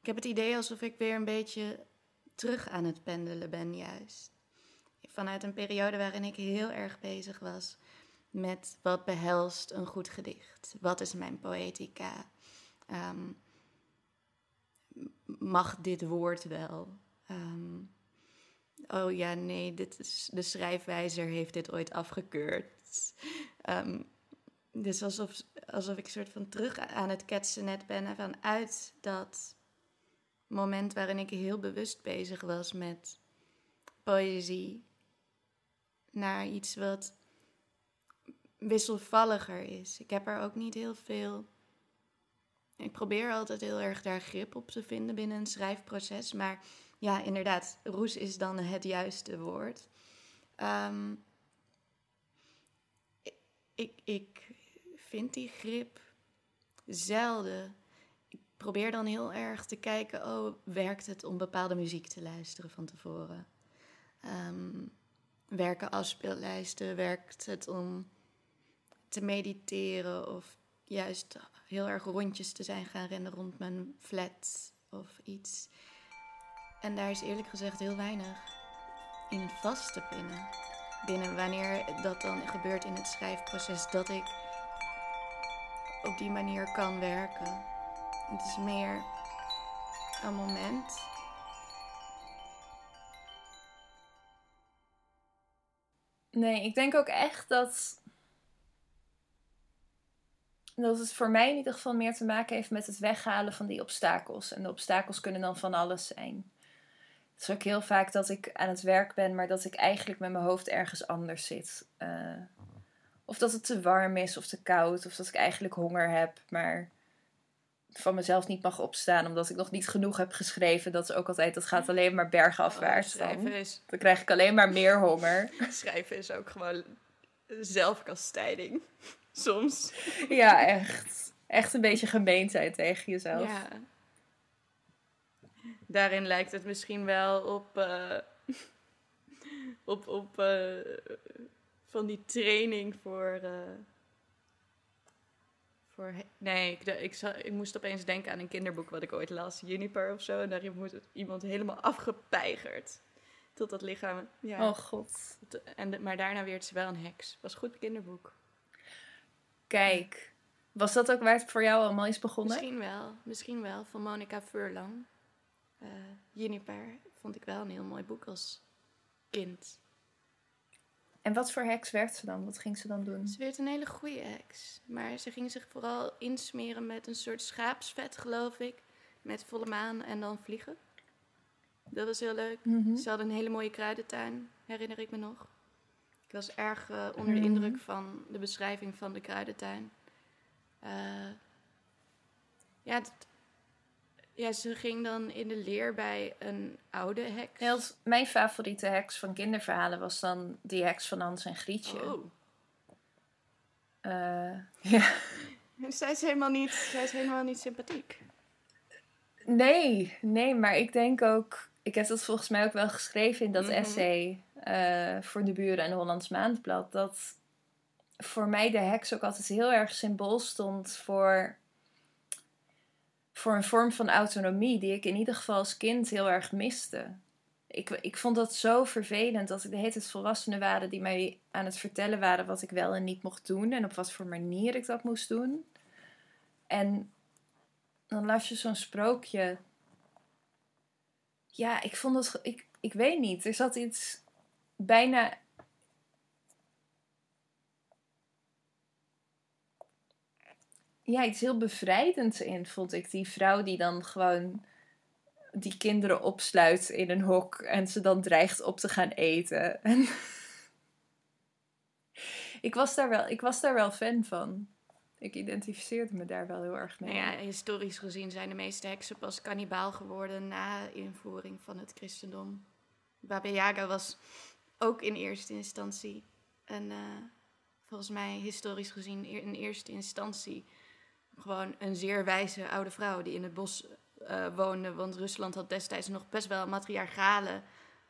Ik heb het idee alsof ik weer een beetje terug aan het pendelen ben, juist. Vanuit een periode waarin ik heel erg bezig was met wat behelst een goed gedicht? Wat is mijn poëtica? Ehm, mag dit woord wel? Ehm, oh ja, nee, dit is, de schrijfwijzer heeft dit ooit afgekeurd. Ehm, dus alsof, alsof ik soort van terug aan het ketsen net ben vanuit dat moment waarin ik heel bewust bezig was met poëzie naar iets wat wisselvalliger is. Ik heb er ook niet heel veel. Ik probeer altijd heel erg daar grip op te vinden binnen een schrijfproces. Maar ja, inderdaad, roes is dan het juiste woord. Um, ik, ik vind die grip zelden. Ik probeer dan heel erg te kijken, oh, werkt het om bepaalde muziek te luisteren van tevoren? Um, werken afspeellijsten? Werkt het om te mediteren of juist heel erg rondjes te zijn gaan rennen rond mijn flat of iets? En daar is eerlijk gezegd heel weinig in vast te pinnen. Binnen wanneer dat dan gebeurt in het schrijfproces, dat ik op die manier kan werken. Het is meer een moment. Nee, ik denk ook echt dat. Dat het voor mij in ieder geval meer te maken heeft met het weghalen van die obstakels. En de obstakels kunnen dan van alles zijn. Het is ook heel vaak dat ik aan het werk ben, maar dat ik eigenlijk met mijn hoofd ergens anders zit. Uh, of dat het te warm is of te koud. Of dat ik eigenlijk honger heb, maar van mezelf niet mag opstaan omdat ik nog niet genoeg heb geschreven. Dat is ook altijd, dat gaat alleen maar bergafwaarts oh, dan. Is... Dan krijg ik alleen maar meer honger. [LAUGHS] Schrijven is ook gewoon zelfkastijding. [LAUGHS] Soms. Ja, echt. Echt een beetje gemeentheid tegen jezelf. Ja. Daarin lijkt het misschien wel op... Uh, [LAUGHS] op, op uh, van die training voor. Uh, voor nee, ik, ik, ik, moest opeens denken aan een kinderboek wat ik ooit las, Juniper of zo. En daarin wordt iemand helemaal afgepeigerd. Tot dat lichaam. Ja. Oh god. En maar daarna werd ze wel een heks. Was goed kinderboek. Kijk. Was dat ook waar het voor jou allemaal is begonnen? Misschien wel. Misschien wel. Van Monica Furlang. Uh, Juniper vond ik wel een heel mooi boek als kind. En wat voor heks werd ze dan? Wat ging ze dan doen? Ze werd een hele goede heks. Maar ze ging zich vooral insmeren met een soort schaapsvet, geloof ik. Met volle maan en dan vliegen. Dat was heel leuk. Mhm. Ze had een hele mooie kruidentuin, herinner ik me nog. Ik was erg uh, onder de mhm. indruk van de beschrijving van de kruidentuin. Uh, ja, ja, ze ging dan in de leer bij een oude heks. Heel, mijn favoriete heks van kinderverhalen was dan die heks van Hans en Grietje. Oh. Uh, [LAUGHS] ja. Zij is, helemaal niet, zij is helemaal niet sympathiek. Nee, nee, maar ik denk ook... Ik heb dat volgens mij ook wel geschreven in dat mhm. essay uh, voor de buren en Hollands Maandblad. Dat voor mij de heks ook altijd heel erg symbool stond voor voor een vorm van autonomie die ik in ieder geval als kind heel erg miste. Ik, ik vond dat zo vervelend dat ik de hele volwassenen waren die mij aan het vertellen waren wat ik wel en niet mocht doen en op wat voor manier ik dat moest doen. En dan las je zo'n sprookje. Ja, ik vond dat. Ik, ik weet niet. Er zat iets bijna ja, iets heel bevrijdends in, vond ik. Die vrouw die dan gewoon die kinderen opsluit in een hok en ze dan dreigt op te gaan eten. En [LAUGHS] ik, was daar wel, ik was daar wel fan van. Ik identificeerde me daar wel heel erg mee. Nou ja, historisch gezien zijn de meeste heksen pas kannibaal geworden na invoering van het christendom. Baba Yaga was ook in eerste instantie een, uh, volgens mij historisch gezien in eerste instantie gewoon een zeer wijze oude vrouw die in het bos uh, woonde. Want Rusland had destijds nog best wel matriarchale,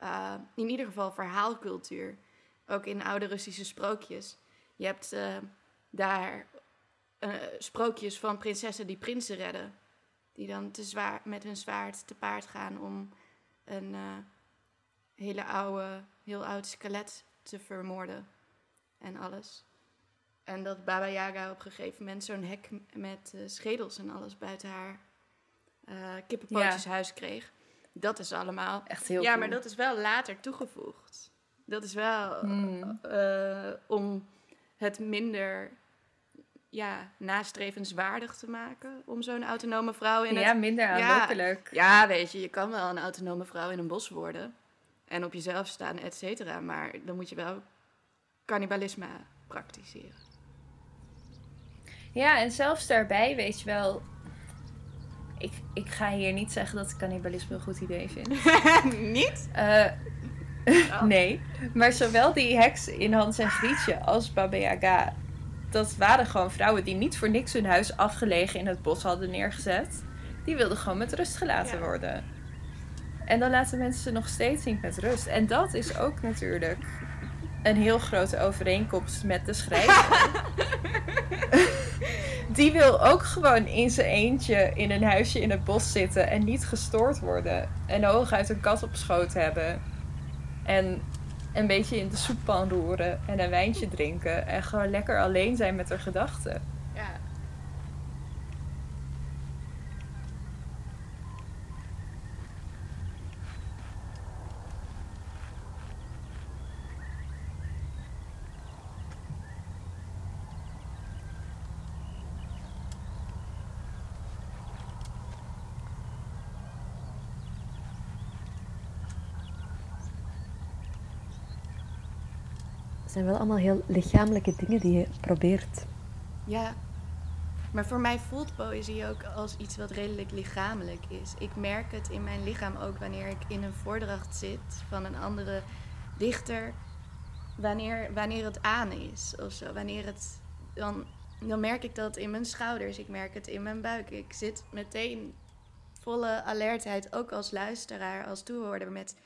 uh, in ieder geval verhaalcultuur. Ook in oude Russische sprookjes. Je hebt uh, daar sprookjes van prinsessen die prinsen redden. Die dan te zwaar, met hun zwaard te paard gaan om een hele oude, heel oud skelet te vermoorden. En alles. En dat Baba Yaga op een gegeven moment zo'n hek met uh, schedels en alles buiten haar uh, kippenpootjeshuis ja. kreeg. Dat is allemaal. Echt heel Ja, maar dat is wel later toegevoegd. Dat is wel hmm. uh, om het minder ja, nastrevenswaardig te maken. Om zo'n autonome vrouw in ja, minder aanlokkelijk. Ja, ja, weet je, je kan wel een autonome vrouw in een bos worden. En op jezelf staan, et cetera. Maar dan moet je wel cannibalisme praktiseren. Ja, en zelfs daarbij weet je wel. Ik, ik ga hier niet zeggen dat ik cannibalisme een goed idee vind. [LAUGHS] niet? Uh, [LAUGHS] nee. Maar zowel die heks in Hans en Grietje als Baba Yaga... dat waren gewoon vrouwen die niet voor niks hun huis afgelegen in het bos hadden neergezet. Die wilden gewoon met rust gelaten worden. En dan laten mensen ze nog steeds niet met rust. En dat is ook natuurlijk een heel grote overeenkomst met de [LAUGHS] schrijver. Die wil ook gewoon in zijn eentje in een huisje in het bos zitten en niet gestoord worden. En hooguit een kat op schoot hebben. En een beetje in de soeppan roeren en een wijntje drinken. En gewoon lekker alleen zijn met haar gedachten. Zijn wel allemaal heel lichamelijke dingen die je probeert. Ja, maar voor mij voelt poëzie ook als iets wat redelijk lichamelijk is. Ik merk het in mijn lichaam ook wanneer ik in een voordracht zit van een andere dichter. Wanneer, wanneer het aan is of zo. Wanneer het, dan, dan merk ik dat in mijn schouders. Ik merk het in mijn buik. Ik zit meteen volle alertheid, ook als luisteraar, als toehoorder, met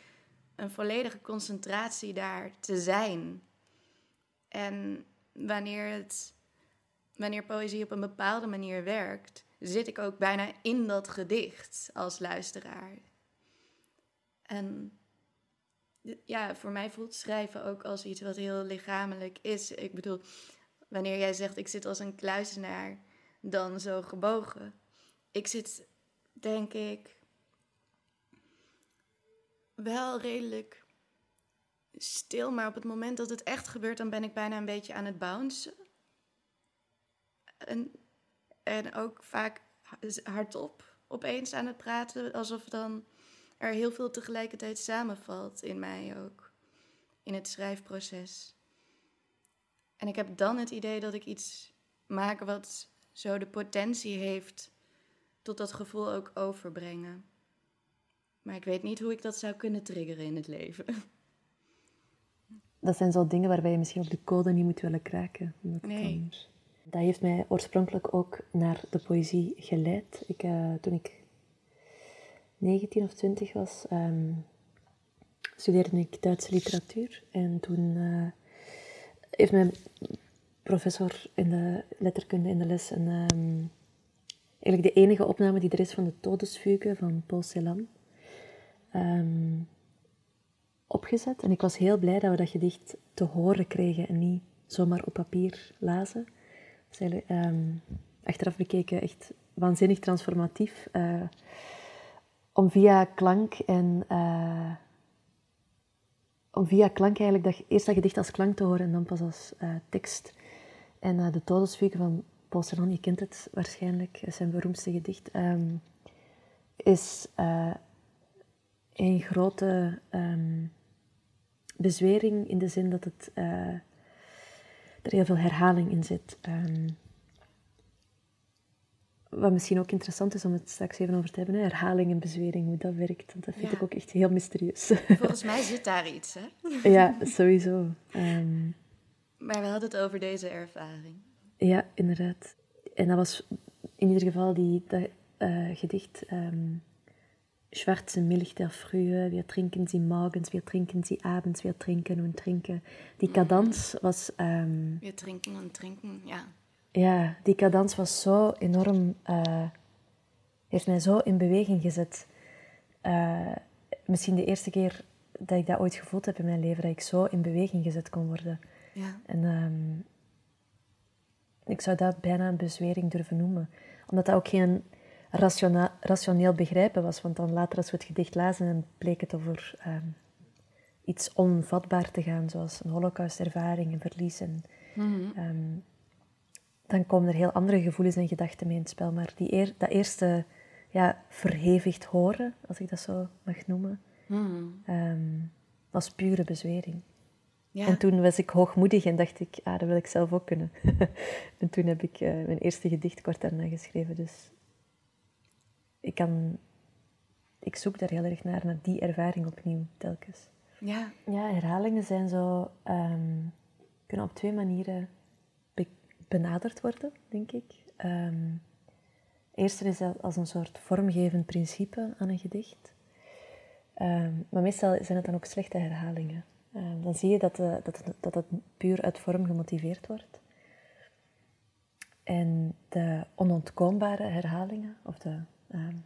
een volledige concentratie daar te zijn. En wanneer, het, wanneer poëzie op een bepaalde manier werkt, zit ik ook bijna in dat gedicht als luisteraar. En ja, voor mij voelt schrijven ook als iets wat heel lichamelijk is. Ik bedoel, wanneer jij zegt ik zit als een kluizenaar, dan zo gebogen. Ik zit, denk ik, wel redelijk stil, maar op het moment dat het echt gebeurt, dan ben ik bijna een beetje aan het bouncen. En, en ook vaak hardop opeens aan het praten, alsof dan er heel veel tegelijkertijd samenvalt in mij ook, in het schrijfproces. En ik heb dan het idee dat ik iets maak wat zo de potentie heeft tot dat gevoel ook overbrengen. Maar ik weet niet hoe ik dat zou kunnen triggeren in het leven. [LAUGHS] dat zijn zo dingen waarbij je misschien ook de code niet moet willen kraken. Nee. Dat heeft mij oorspronkelijk ook naar de poëzie geleid. Ik, uh, toen ik 19 of 20 was, um, studeerde ik Duitse literatuur. En toen uh, heeft mijn professor in de letterkunde in de les een, um, eigenlijk de enige opname die er is van de Todesfuge van Paul Celan. Um, opgezet. En ik was heel blij dat we dat gedicht te horen kregen en niet zomaar op papier lazen. Dus um, achteraf bekeken echt waanzinnig transformatief. Uh, om via klank en... Uh, om via klank eigenlijk dat, eerst dat gedicht als klank te horen en dan pas als uh, tekst. En de Todesvuur van Paul Celan, je kent het waarschijnlijk, zijn beroemdste gedicht, um, is een grote um, bezwering in de zin dat het, uh, er heel veel herhaling in zit. Um, wat misschien ook interessant is om het straks even over te hebben, hè? herhaling en bezwering, hoe dat werkt. Dat vind ik ook echt heel mysterieus. [LAUGHS] Volgens mij zit daar iets, hè? ja, sowieso. Um, Maar we hadden het over deze ervaring. Ja, inderdaad. En dat was in ieder geval die, dat uh, gedicht um, Schwarze Milch der Frühe, wir trinken sie morgens, wir trinken sie abends, wir trinken und trinken. Die cadans was... Um, wir trinken und trinken, ja. Ja, die cadans was zo enorm... Uh, heeft mij zo in beweging gezet. Uh, misschien de eerste keer dat ik dat ooit gevoeld heb in mijn leven, dat ik zo in beweging gezet kon worden. Ja. En um, ik zou dat bijna een bezwering durven noemen. Omdat dat ook geen rationeel begrijpen was. Want dan later als we het gedicht lazen, bleek het over um, iets onvatbaar te gaan, zoals een holocaustervaring, een verlies. En, mm um, dan komen er heel andere gevoelens en gedachten mee in het spel. Maar die eer, dat eerste ja, verhevigd horen, als ik dat zo mag noemen, mm um, was pure bezwering. Ja. En toen was ik hoogmoedig en dacht ik, ah, dat wil ik zelf ook kunnen. [LAUGHS] en toen heb ik uh, mijn eerste gedicht kort daarna geschreven. Dus ik, kan, ik zoek daar heel erg naar, naar die ervaring opnieuw, telkens. Ja, ja herhalingen zijn zo, um, kunnen op twee manieren be benaderd worden, denk ik. Um, eerste is als een soort vormgevend principe aan een gedicht. Um, maar meestal zijn het dan ook slechte herhalingen. Um, dan zie je dat, de, dat, het, dat het puur uit vorm gemotiveerd wordt. En de onontkoombare herhalingen, of de um,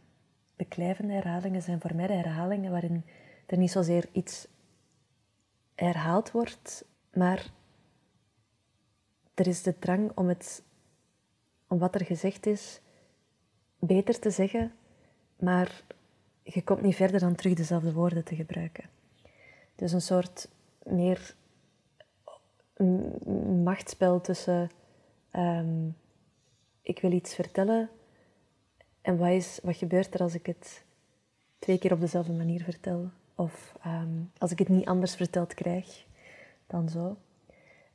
beklijvende herhalingen, zijn voor mij de herhalingen waarin er niet zozeer iets herhaald wordt, maar er is de drang om, het, om wat er gezegd is beter te zeggen, maar je komt niet verder dan terug dezelfde woorden te gebruiken. Dus een soort meer machtsspel tussen um, ik wil iets vertellen en wat, wat gebeurt er als ik het twee keer op dezelfde manier vertel? Of um, als ik het niet anders verteld krijg dan zo.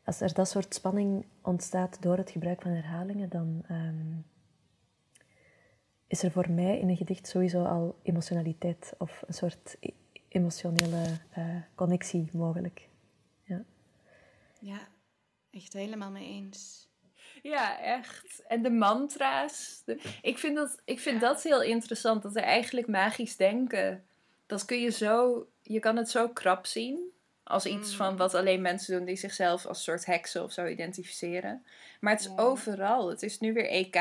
Als er dat soort spanning ontstaat door het gebruik van herhalingen, dan um, is er voor mij in een gedicht sowieso al emotionaliteit of een soort emotionele uh, connectie mogelijk. Ja. ja, echt helemaal mee eens. Ja, echt. En de mantra's. Ik, vind dat, ik vind dat heel interessant, dat er eigenlijk magisch denken. Dat kun je zo, je kan het zo krap zien. Als iets van wat alleen mensen doen die zichzelf als soort heksen of zo identificeren. Maar het is overal. Het is nu weer EK.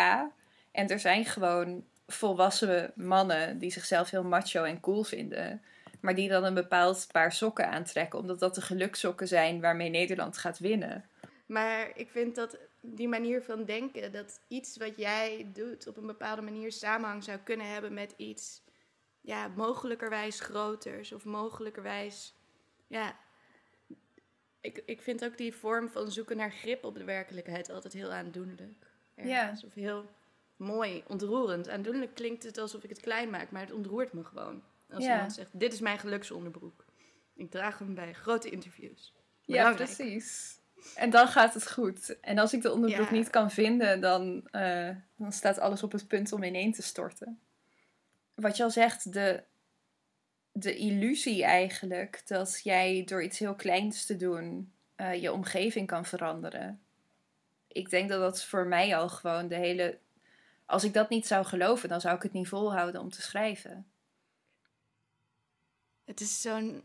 En er zijn gewoon volwassen mannen die zichzelf heel macho en cool vinden. Maar die dan een bepaald paar sokken aantrekken, omdat dat de geluksokken zijn waarmee Nederland gaat winnen. Maar ik vind dat die manier van denken, dat iets wat jij doet op een bepaalde manier samenhang zou kunnen hebben met iets, ja, mogelijkerwijs groters of mogelijkerwijs, ja. Ik, ik vind ook die vorm van zoeken naar grip op de werkelijkheid altijd heel aandoenlijk. Ja. Of heel mooi, ontroerend. Aandoenlijk klinkt het alsof ik het klein maak, maar het ontroert me gewoon. Als ja. iemand zegt, dit is mijn geluksonderbroek. Ik draag hem bij grote interviews. Ja, precies. En dan gaat het goed. En als ik de onderbroek niet kan vinden, dan, uh, dan staat alles op het punt om ineen te storten. Wat je al zegt, de, de illusie eigenlijk dat jij door iets heel kleins te doen uh, je omgeving kan veranderen. Ik denk dat dat voor mij al gewoon de hele. Als ik dat niet zou geloven, dan zou ik het niet volhouden om te schrijven. Het is zo'n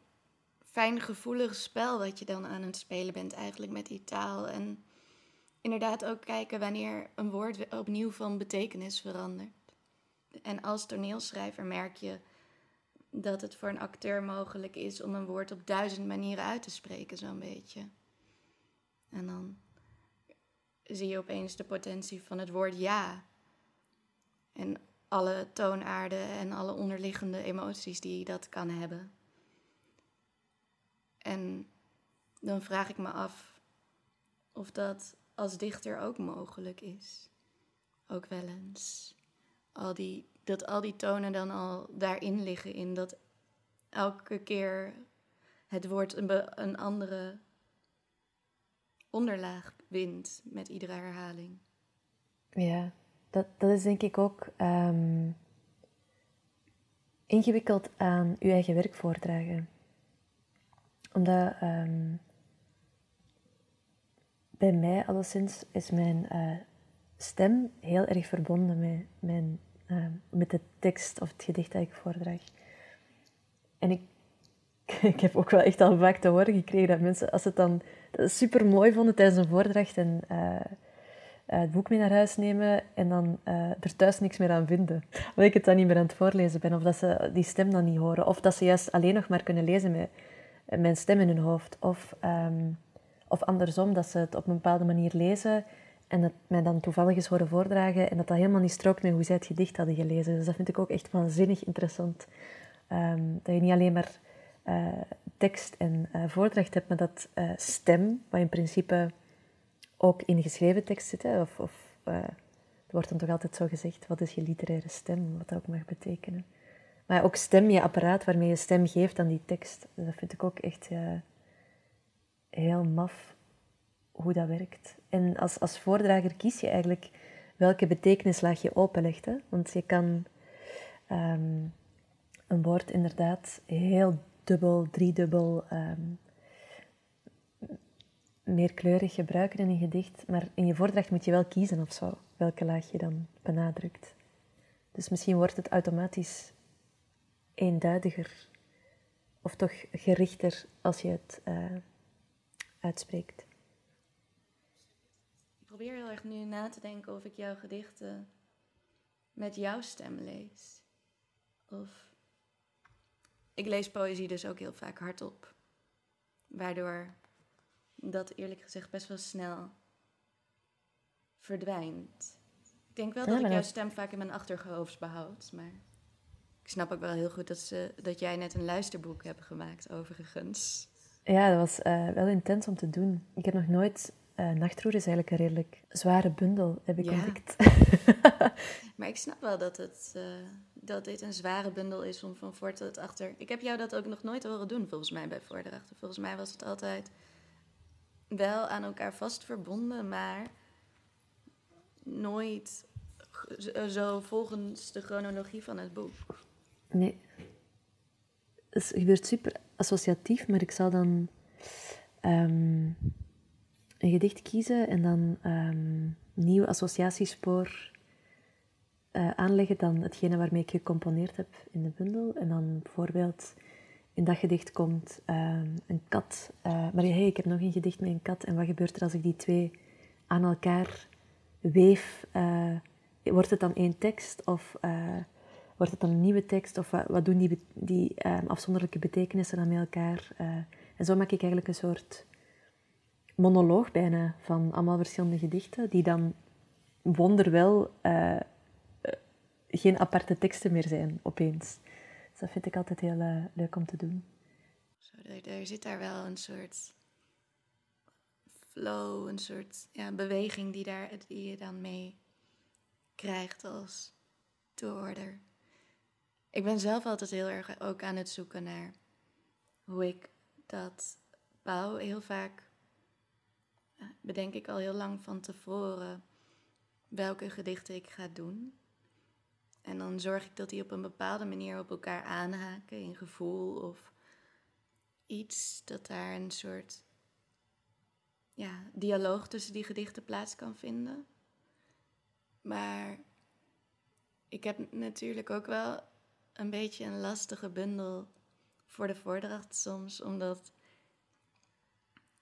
fijn gevoelig spel wat je dan aan het spelen bent eigenlijk met die taal. En inderdaad ook kijken wanneer een woord opnieuw van betekenis verandert. En als toneelschrijver merk je dat het voor een acteur mogelijk is om een woord op duizend manieren uit te spreken, zo'n beetje. En dan zie je opeens de potentie van het woord ja. En alle toonaarden en alle onderliggende emoties die dat kan hebben. En dan vraag ik me af of dat als dichter ook mogelijk is. Ook wel eens. Al die, dat al die tonen dan al daarin liggen, in dat elke keer het woord een, een andere onderlaag wint met iedere herhaling. Ja, dat, dat is denk ik ook um, ingewikkeld aan uw eigen werk voordragen omdat um, bij mij alleszins is mijn uh, stem heel erg verbonden met, mijn, uh, met de tekst of het gedicht dat ik voordraag. En ik, [LAUGHS] ik heb ook wel echt al vaak te horen gekregen dat mensen, als het dan super mooi vonden tijdens een voordracht en uh, het boek mee naar huis nemen en dan er thuis niks meer aan vinden. Omdat ik het dan niet meer aan het voorlezen ben, of dat ze die stem dan niet horen, of dat ze juist alleen nog maar kunnen lezen met mijn stem in hun hoofd. Of, um, of andersom, dat ze het op een bepaalde manier lezen en dat mij dan toevallig eens horen voordragen en dat dat helemaal niet strookt met hoe zij het gedicht hadden gelezen. Dus dat vind ik ook echt waanzinnig interessant. Um, dat je niet alleen maar uh, tekst en uh, voordracht hebt, maar dat stem, wat in principe ook in geschreven tekst zit, hè, of, of wordt dan toch altijd zo gezegd, wat is je literaire stem, wat dat ook mag betekenen. Maar ook stem, je apparaat waarmee je stem geeft aan die tekst. Dus dat vind ik ook echt heel maf hoe dat werkt. En als, als voordrager kies je eigenlijk welke betekenislaag je openlegt. Hè? Want je kan um, een woord inderdaad heel dubbel, driedubbel, um, meerkleurig gebruiken in een gedicht. Maar in je voordracht moet je wel kiezen of zo, welke laag je dan benadrukt. Dus misschien wordt het automatisch eenduidiger of toch gerichter als je het uh, uitspreekt. Ik probeer heel erg nu na te denken of ik jouw gedichten met jouw stem lees. Of ik lees poëzie dus ook heel vaak hardop. Waardoor dat eerlijk gezegd best wel snel verdwijnt. Ik denk wel dat ik jouw stem vaak in mijn achterhoofd behoud, maar snap ook wel heel goed dat, ze, dat jij net een luisterboek hebt gemaakt, overigens. Ja, dat was uh, wel intens om te doen. Ik heb nog nooit... Uh, Nachtroer is eigenlijk een redelijk zware bundel, heb ik ja. ontdekt. [LAUGHS] maar ik snap wel dat, het, uh, dat dit een zware bundel is om van voor tot achter... Ik heb jou dat ook nog nooit horen doen, volgens mij, bij voordrachten. Volgens mij was het altijd wel aan elkaar vast verbonden, maar nooit zo volgens de chronologie van het boek. Nee. Het gebeurt super associatief, maar ik zal dan um, een gedicht kiezen en dan um, nieuw associatiespoor uh, aanleggen dan hetgene waarmee ik gecomponeerd heb in de bundel. En dan bijvoorbeeld in dat gedicht komt um, een kat. Uh, maar hey, ik heb nog een gedicht met een kat. En wat gebeurt er als ik die twee aan elkaar weef? Uh, wordt het dan één tekst of Wordt het dan een nieuwe tekst of wat, wat doen die, die um, afzonderlijke betekenissen dan met elkaar? Uh, en zo maak ik eigenlijk een soort monoloog bijna van allemaal verschillende gedichten, die dan wonderwel uh, geen aparte teksten meer zijn opeens. Dus dat vind ik altijd heel leuk om te doen. Er, er, zit daar wel een soort flow, een soort ja, beweging die, daar, die je dan mee krijgt als toehoorder. Ik ben zelf altijd heel erg ook aan het zoeken naar hoe ik dat bouw. Heel vaak eh, bedenk ik al heel lang van tevoren welke gedichten ik ga doen. En dan zorg ik dat die op een bepaalde manier op elkaar aanhaken in gevoel of iets dat daar een soort ja, dialoog tussen die gedichten plaats kan vinden. Maar ik heb natuurlijk ook wel een beetje een lastige bundel voor de voordracht soms, omdat,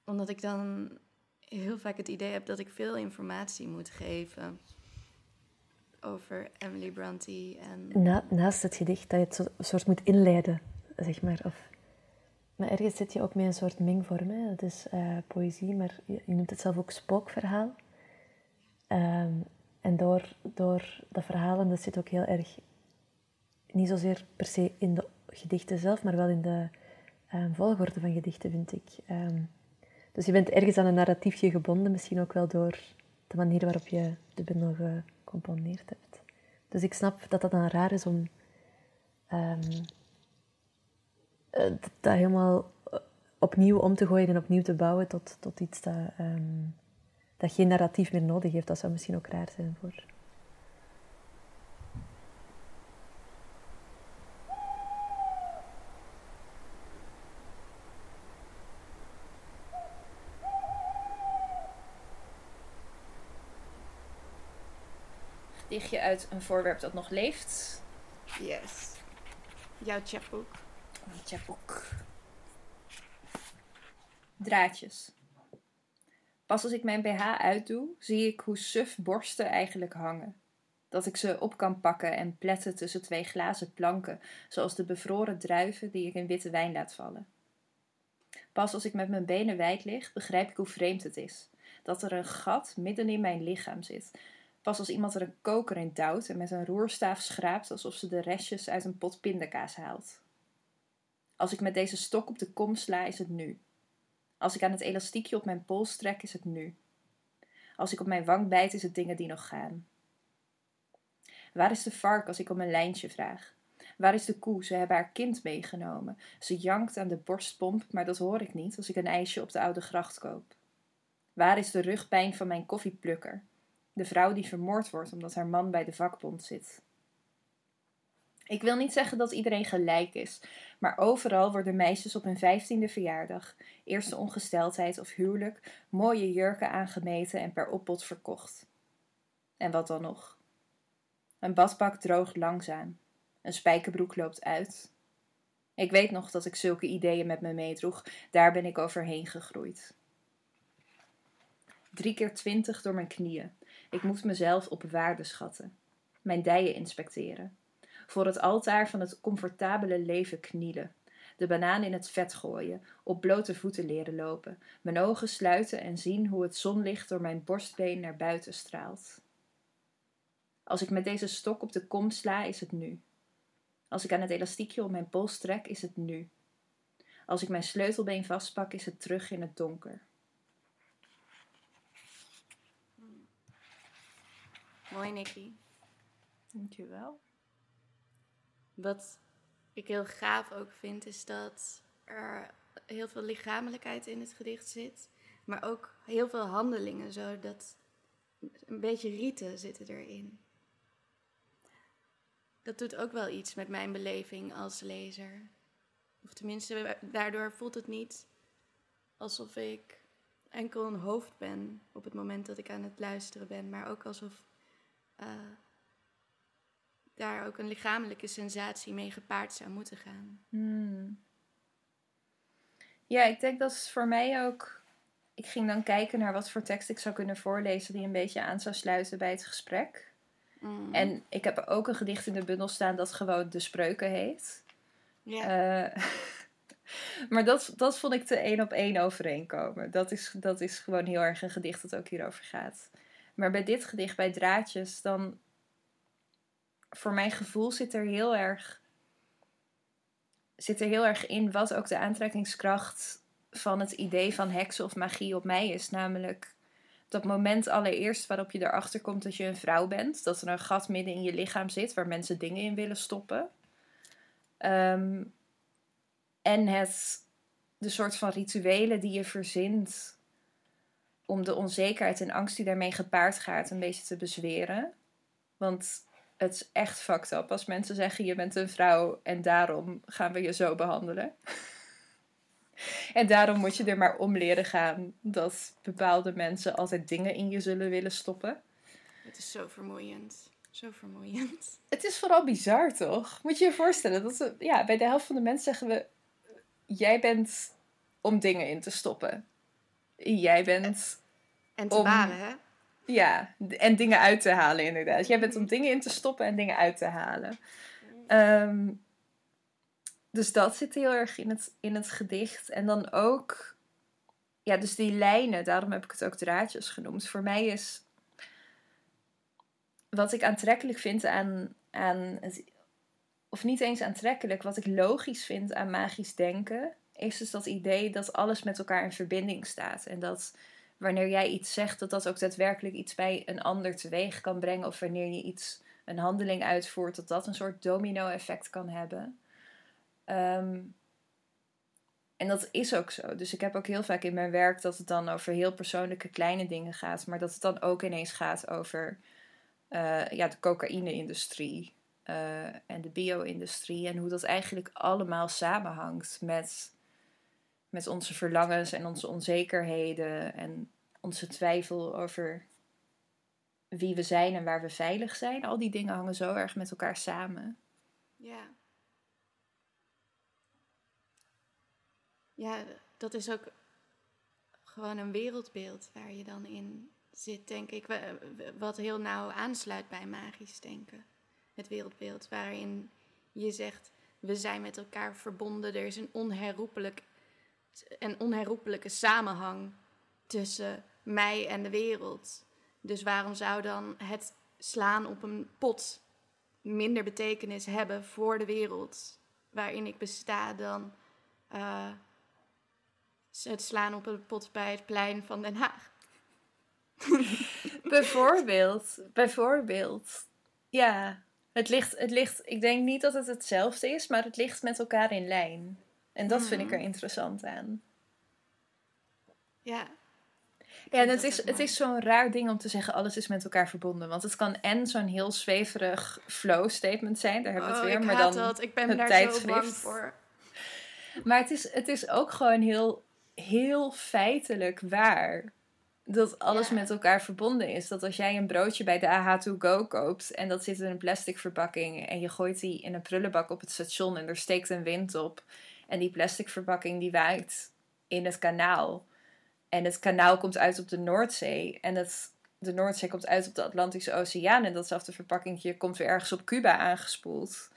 omdat ik dan heel vaak het idee heb dat ik veel informatie moet geven over Emily Bronte. En... Na, naast het gedicht, dat je het soort moet inleiden, zeg maar. Of... Maar ergens zit je ook met een soort mengvorm. Het is uh, poëzie, maar je, noemt het zelf ook spookverhaal. Um, en door, door dat verhalen, dat zit ook heel erg niet zozeer per se in de gedichten zelf, maar wel in de um, volgorde van gedichten, vind ik. Um, dus je bent ergens aan een narratiefje gebonden, misschien ook wel door de manier waarop je de bundel gecomponeerd hebt. Dus ik snap dat dat dan raar is om um, dat helemaal opnieuw om te gooien en opnieuw te bouwen tot, tot iets dat, dat geen narratief meer nodig heeft. Dat zou misschien ook raar zijn voor gedichtje uit een voorwerp dat nog leeft. Yes. Jouw chapboek. Mijn chapboek. Draadjes. Pas als ik mijn BH uitdoe, zie ik hoe suf borsten eigenlijk hangen. Dat ik ze op kan pakken en pletten tussen twee glazen planken, zoals de bevroren druiven die ik in witte wijn laat vallen. Pas als ik met mijn benen wijd lig, begrijp ik hoe vreemd het is. Dat er een gat midden in mijn lichaam zit. Pas als iemand er een koker in duwt en met een roerstaaf schraapt alsof ze de restjes uit een pot pindakaas haalt. Als ik met deze stok op de kom sla, is het nu. Als ik aan het elastiekje op mijn pols trek, is het nu. Als ik op mijn wang bijt, is het dingen die nog gaan. Waar is de vark als ik om een lijntje vraag? Waar is de koe? Ze hebben haar kind meegenomen. Ze jankt aan de borstpomp, maar dat hoor ik niet als ik een ijsje op de oude gracht koop. Waar is de rugpijn van mijn koffieplukker? De vrouw die vermoord wordt omdat haar man bij de vakbond zit. Ik wil niet zeggen dat iedereen gelijk is, maar overal worden meisjes op hun vijftiende verjaardag, eerste ongesteldheid of huwelijk, mooie jurken aangemeten en per opbod verkocht. En wat dan nog? Een badpak droogt langzaam. Een spijkerbroek loopt uit. Ik weet nog dat ik zulke ideeën met me meedroeg, daar ben ik overheen gegroeid. Drie keer twintig door mijn knieën. Ik moet mezelf op waarde schatten. Mijn dijen inspecteren. Voor het altaar van het comfortabele leven knielen. De banaan in het vet gooien. Op blote voeten leren lopen. Mijn ogen sluiten en zien hoe het zonlicht door mijn borstbeen naar buiten straalt. Als ik met deze stok op de kom sla, is het nu. Als ik aan het elastiekje op mijn pols trek, is het nu. Als ik mijn sleutelbeen vastpak, is het terug in het donker. Mooi, Nicky. Dankjewel. Wat ik heel gaaf ook vind, is dat er heel veel lichamelijkheid in het gedicht zit. Maar ook heel veel handelingen, zodat een beetje rieten zitten erin. Dat doet ook wel iets met mijn beleving als lezer. Of tenminste, daardoor voelt het niet alsof ik enkel een hoofd ben op het moment dat ik aan het luisteren ben, maar ook alsof uh, daar ook een lichamelijke sensatie mee gepaard zou moeten gaan. Hmm. Ja, ik denk dat is voor mij ook. Ik ging dan kijken naar wat voor tekst ik zou kunnen voorlezen die een beetje aan zou sluiten bij het gesprek. Mm. En ik heb ook een gedicht in de bundel staan dat gewoon De Spreuken heet. Ja. Eh, [LAUGHS] maar dat, dat vond ik te één op één overeenkomen. Dat is, dat is gewoon heel erg een gedicht dat ook hierover gaat. Maar bij dit gedicht, bij Draadjes, dan... Voor mijn gevoel zit er heel erg... Zit er heel erg in wat ook de aantrekkingskracht van het idee van heksen of magie op mij is. Namelijk dat moment allereerst waarop je erachter komt dat je een vrouw bent. Dat er een gat midden in je lichaam zit waar mensen dingen in willen stoppen. Ehm, en het, de soort van rituelen die je verzint om de onzekerheid en angst die daarmee gepaard gaat een beetje te bezweren. Want het is echt fucked up als mensen zeggen je bent een vrouw en daarom gaan we je zo behandelen. [LAUGHS] en daarom moet je er maar om leren gaan dat bepaalde mensen altijd dingen in je zullen willen stoppen. Het is zo vermoeiend. Zo vermoeiend. Het is vooral bizar, toch? Moet je je voorstellen dat we, ja, bij de helft van de mensen zeggen we: Jij bent om dingen in te stoppen. Jij bent. En te Om- baren, hè? Ja, en dingen uit te halen, inderdaad. Jij bent om dingen in te stoppen en dingen uit te halen. Ehm, dus dat zit heel erg in het, in het gedicht. En dan ook, ja, dus die lijnen, daarom heb ik het ook draadjes genoemd. Voor mij is wat ik aantrekkelijk vind aan, aan het, of niet eens aantrekkelijk, wat ik logisch vind aan magisch denken, is dus dat idee dat alles met elkaar in verbinding staat. En dat wanneer jij iets zegt, dat dat ook daadwerkelijk iets bij een ander teweeg kan brengen. Of wanneer je iets, een handeling uitvoert, dat dat een soort domino-effect kan hebben. Ehm, en dat is ook zo. Dus ik heb ook heel vaak in mijn werk dat het dan over heel persoonlijke kleine dingen gaat. Maar dat het dan ook ineens gaat over eh, ja, de cocaïne-industrie eh, en de bio-industrie. En hoe dat eigenlijk allemaal samenhangt met, met onze verlangens en onze onzekerheden. En onze twijfel over wie we zijn en waar we veilig zijn. Al die dingen hangen zo erg met elkaar samen. Ja. Ja, dat is ook gewoon een wereldbeeld waar je dan in zit, denk ik. Wat heel nauw aansluit bij magisch denken. Het wereldbeeld waarin je zegt, we zijn met elkaar verbonden. Er is een, onherroepelijk, een onherroepelijke samenhang tussen mij en de wereld. Dus waarom zou dan het slaan op een pot minder betekenis hebben voor de wereld waarin ik besta dan uh, het slaan op een pot bij het plein van Den Haag? [LAUGHS] bijvoorbeeld, bijvoorbeeld. Ja, het ligt, het ligt, ik denk niet dat het hetzelfde is, maar het ligt met elkaar in lijn. En dat vind ik hmm. er interessant aan. Ja, ja, en het is, het is zo'n raar ding om te zeggen alles is met elkaar verbonden. Want het kan en zo'n heel zweverig flow statement zijn, daar hebben we het oh, weer. maar dan dat. Ik ben daar tijdschrift. zo bang voor. Maar het is, het is ook gewoon heel, heel feitelijk waar. Dat alles met elkaar verbonden is. Dat als jij een broodje bij de AH2Go koopt en dat zit in een plastic verpakking en je gooit die in een prullenbak op het station en er steekt een wind op en die plastic verpakking die waait in het kanaal en het kanaal komt uit op de Noordzee. En het, de Noordzee komt uit op de Atlantische Oceaan. En datzelfde verpakkingje komt weer ergens op Cuba aangespoeld.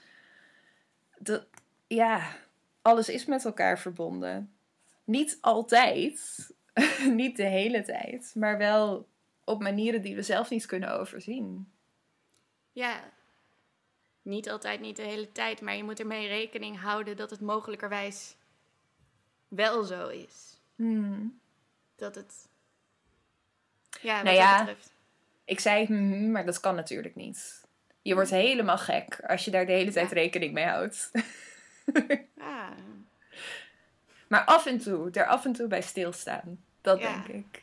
Dat, ja, alles is met elkaar verbonden. Niet altijd, [LAUGHS] niet de hele tijd, maar wel op manieren die we zelf niet kunnen overzien. Ja, niet altijd, niet de hele tijd, maar je moet ermee rekening houden dat het mogelijkerwijs wel zo is. Hmm dat het. Ja, wat nou ja, betreft. Ik zei, mm, maar dat kan natuurlijk niet. Je wordt helemaal gek als je daar de hele tijd rekening mee houdt. ah. [LAUGHS] Maar af en toe, er af en toe bij stilstaan. Dat denk ik.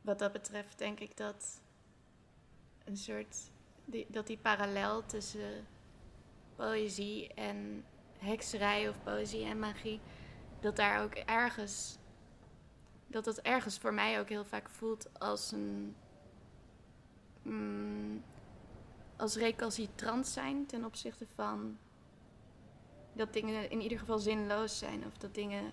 Wat dat betreft denk ik dat een soort. Die, dat die parallel tussen poëzie en hekserij of poëzie en magie dat daar ook ergens. Dat het ergens voor mij ook heel vaak voelt als een. Mm, als recalcitrant zijn ten opzichte van. Dat dingen in ieder geval zinloos zijn, of dat dingen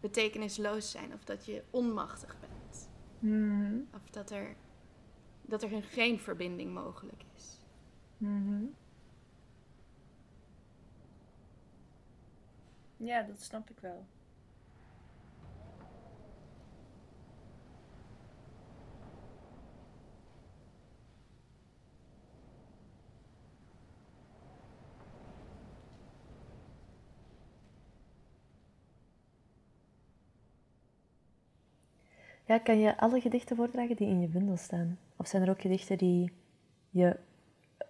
betekenisloos zijn, of dat je onmachtig bent. Mm-hmm. Of dat er, dat er geen verbinding mogelijk is. Mm-hmm. Ja, dat snap ik wel. Ja, kan je alle gedichten voordragen die in je bundel staan? Of zijn er ook gedichten die je,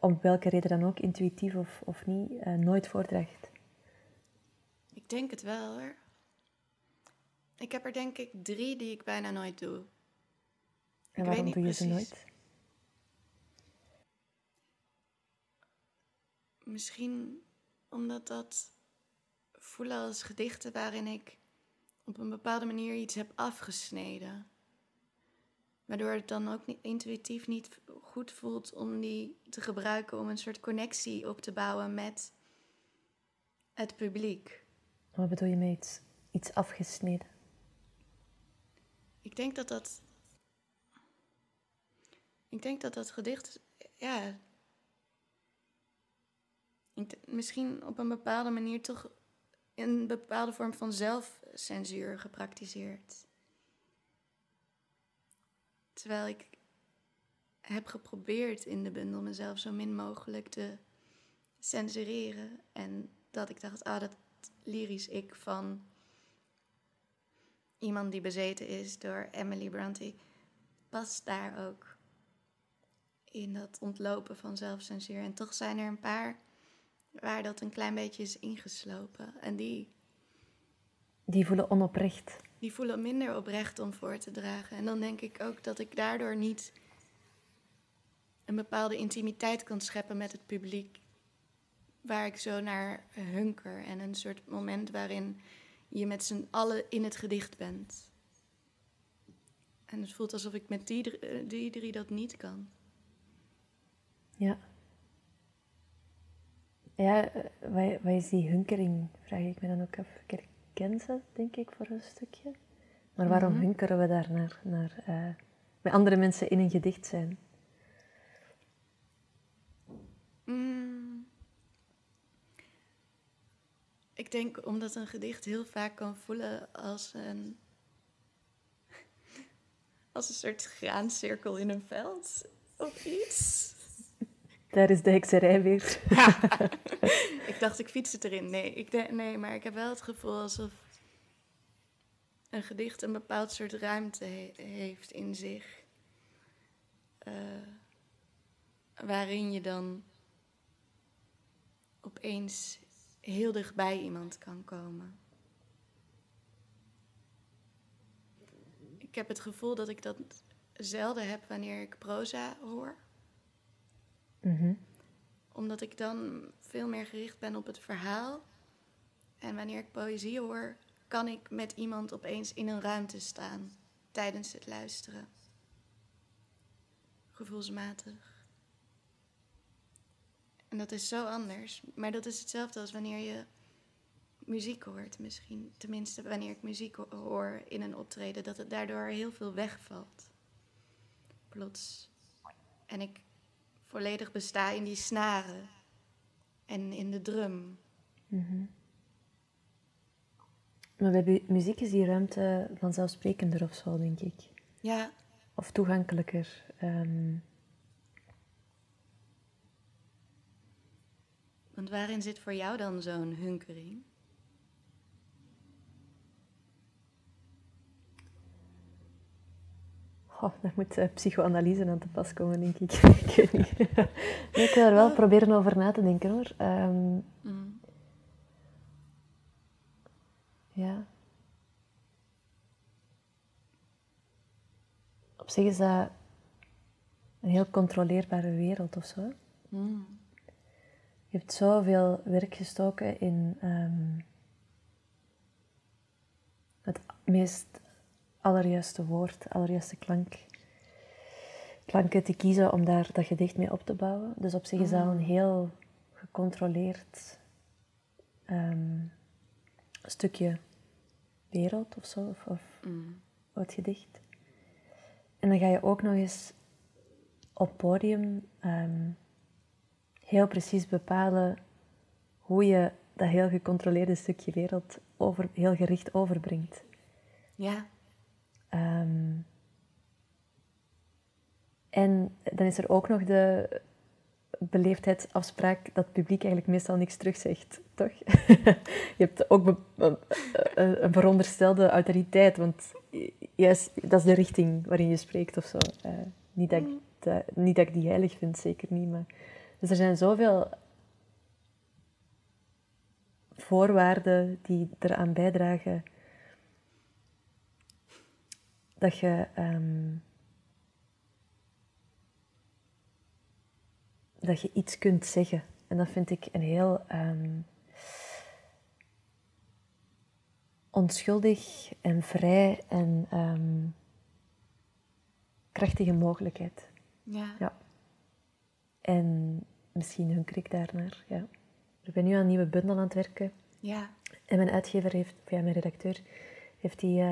om welke reden dan ook, intuïtief of, of niet, uh, nooit voordraagt? denk het wel hoor. Ik heb er denk ik drie die ik bijna nooit doe. En waarom doe je precies. ze nooit? Misschien omdat dat voelen als gedichten waarin ik op een bepaalde manier iets heb afgesneden. Waardoor het dan ook niet, intuïtief niet goed voelt om die te gebruiken om een soort connectie op te bouwen met het publiek. Wat bedoel je met iets, iets afgesneden? Ik denk dat dat. Ik denk dat dat gedicht. Ja. misschien op een bepaalde manier toch een bepaalde vorm van zelfcensuur gepraktiseerd. Terwijl ik heb geprobeerd in de bundel mezelf zo min mogelijk te censureren. En dat ik dacht, ah, dat, lyrisch ik van iemand die bezeten is door Emily Bronte past daar ook in dat ontlopen van zelfcensuur. En toch zijn er een paar waar dat een klein beetje is ingeslopen. En die. Die voelen onoprecht. Die voelen minder oprecht om voor te dragen. En dan denk ik ook dat ik daardoor niet een bepaalde intimiteit kan scheppen met het publiek waar ik zo naar hunker. En een soort moment waarin je met z'n allen in het gedicht bent. En het voelt alsof ik met die, eh, die drie dat niet kan. Ja. Ja, wat is die hunkering? Vraag ik me dan ook af. Herken ze, denk ik, voor een stukje. Maar waarom Mhm. hunkeren we daar naar? naar eh, met andere mensen in een gedicht zijn? Mm. Ik denk omdat een gedicht heel vaak kan voelen als een, [LAUGHS] als een soort graancirkel in een veld of iets. Daar is de hekserij weer. [LAUGHS] ik dacht, ik fiets het erin. Nee, ik nee, maar ik heb wel het gevoel alsof een gedicht een bepaald soort ruimte he- heeft in zich. eh, waarin je dan opeens heel dichtbij iemand kan komen. Ik heb het gevoel dat ik dat zelden heb wanneer ik proza hoor Mhm. omdat ik dan veel meer gericht ben op het verhaal. En wanneer ik poëzie hoor, kan ik met iemand opeens in een ruimte staan tijdens het luisteren. Gevoelsmatig. En dat is zo anders. Maar dat is hetzelfde als wanneer je muziek hoort, misschien. Tenminste, wanneer ik muziek ho- hoor in een optreden, dat het daardoor heel veel wegvalt. Plots. En ik volledig besta in die snaren en in de drum. Mhm. Maar bij muziek is die ruimte vanzelfsprekender of zo, denk ik. Ja, Of toegankelijker. Ehm, want waarin zit voor jou dan zo'n hunkering? Goh, daar moet eh, psychoanalyse aan te pas komen, denk ik. [LAUGHS] ik weet niet. Nee, ik wil er wel proberen over na te denken, hoor. Ehm, Mm. ja. Op zich is dat een heel controleerbare wereld of zo. Mm. Je hebt zoveel werk gestoken in ehm, het meest allerjuiste woord, allerjuiste klank, klanken te kiezen om daar dat gedicht mee op te bouwen. Dus op zich is dat een heel gecontroleerd ehm, stukje wereld of zo, of, of Mm. het gedicht. En dan ga je ook nog eens op podium ehm, heel precies bepalen hoe je dat heel gecontroleerde stukje wereld over, heel gericht overbrengt. Ja, Ehm, en dan is er ook nog de beleefdheidsafspraak dat het publiek eigenlijk meestal niks terugzegt, toch? [LAUGHS] je hebt ook be- een, een veronderstelde autoriteit, want juist, dat is de richting waarin je spreekt of zo. Eh, niet, dat ik, dat- niet dat ik die heilig vind, zeker niet. Maar... Dus er zijn zoveel voorwaarden die eraan bijdragen dat je ehm, dat je iets kunt zeggen. En dat vind ik een heel ehm, onschuldig en vrij en ehm, krachtige mogelijkheid. ja. Ja. En misschien hunker ik daarnaar. Ja. Ik ben nu aan een nieuwe bundel aan het werken. ja. En mijn uitgever heeft, ja, mijn redacteur, heeft, die,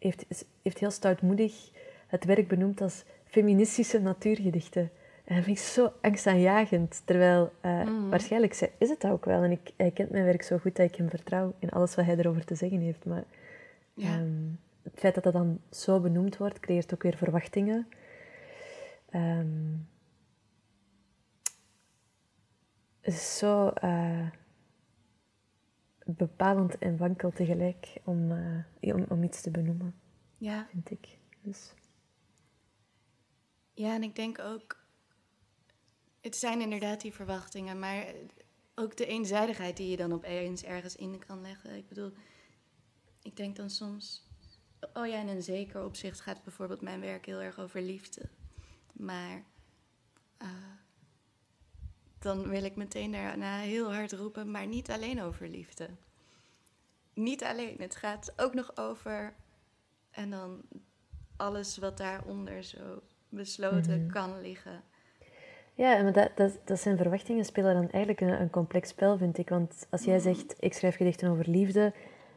heeft, heeft heel stoutmoedig het werk benoemd als feministische natuurgedichten. En dat vind ik zo angstaanjagend. Terwijl eh, Mhm. waarschijnlijk ze- is het dat ook wel. En ik, hij kent mijn werk zo goed dat ik hem vertrouw in alles wat hij erover te zeggen heeft. Maar Ja. ehm, het feit dat dat dan zo benoemd wordt, creëert ook weer verwachtingen. Ehm, het is zo eh, bepalend en wankel tegelijk om, eh, om, om iets te benoemen, ja. vind ik. Dus, Ja, en ik denk ook, het zijn inderdaad die verwachtingen, maar ook de eenzijdigheid die je dan opeens ergens in kan leggen. Ik bedoel, ik denk dan soms, oh ja, in een zeker opzicht gaat bijvoorbeeld mijn werk heel erg over liefde. Maar eh, dan wil ik meteen daarna heel hard roepen, maar niet alleen over liefde. Niet alleen, het gaat ook nog over, en dan alles wat daaronder zo besloten Mhm. kan liggen. Ja, en dat, dat, dat zijn verwachtingen spelen dan eigenlijk een, een complex spel, vind ik. Want als jij zegt, ik schrijf gedichten over liefde,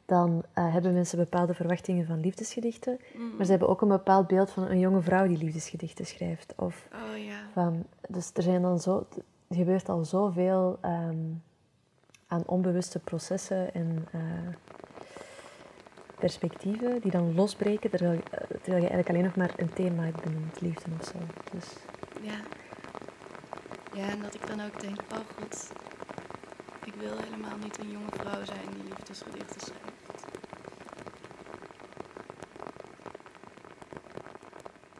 dan eh, hebben mensen bepaalde verwachtingen van liefdesgedichten. Mm. Maar ze hebben ook een bepaald beeld van een jonge vrouw die liefdesgedichten schrijft. Of Oh ja. van, dus er zijn dan zo, er gebeurt al zoveel ehm, aan onbewuste processen en eh, perspectieven die dan losbreken, eh, terwijl je eigenlijk alleen nog maar een thema hebt benoemd, liefde of zo. Dus, Ja. Ja, en dat ik dan ook denk, oh god, ik wil helemaal niet een jonge vrouw zijn die liefdesgedichten schrijft.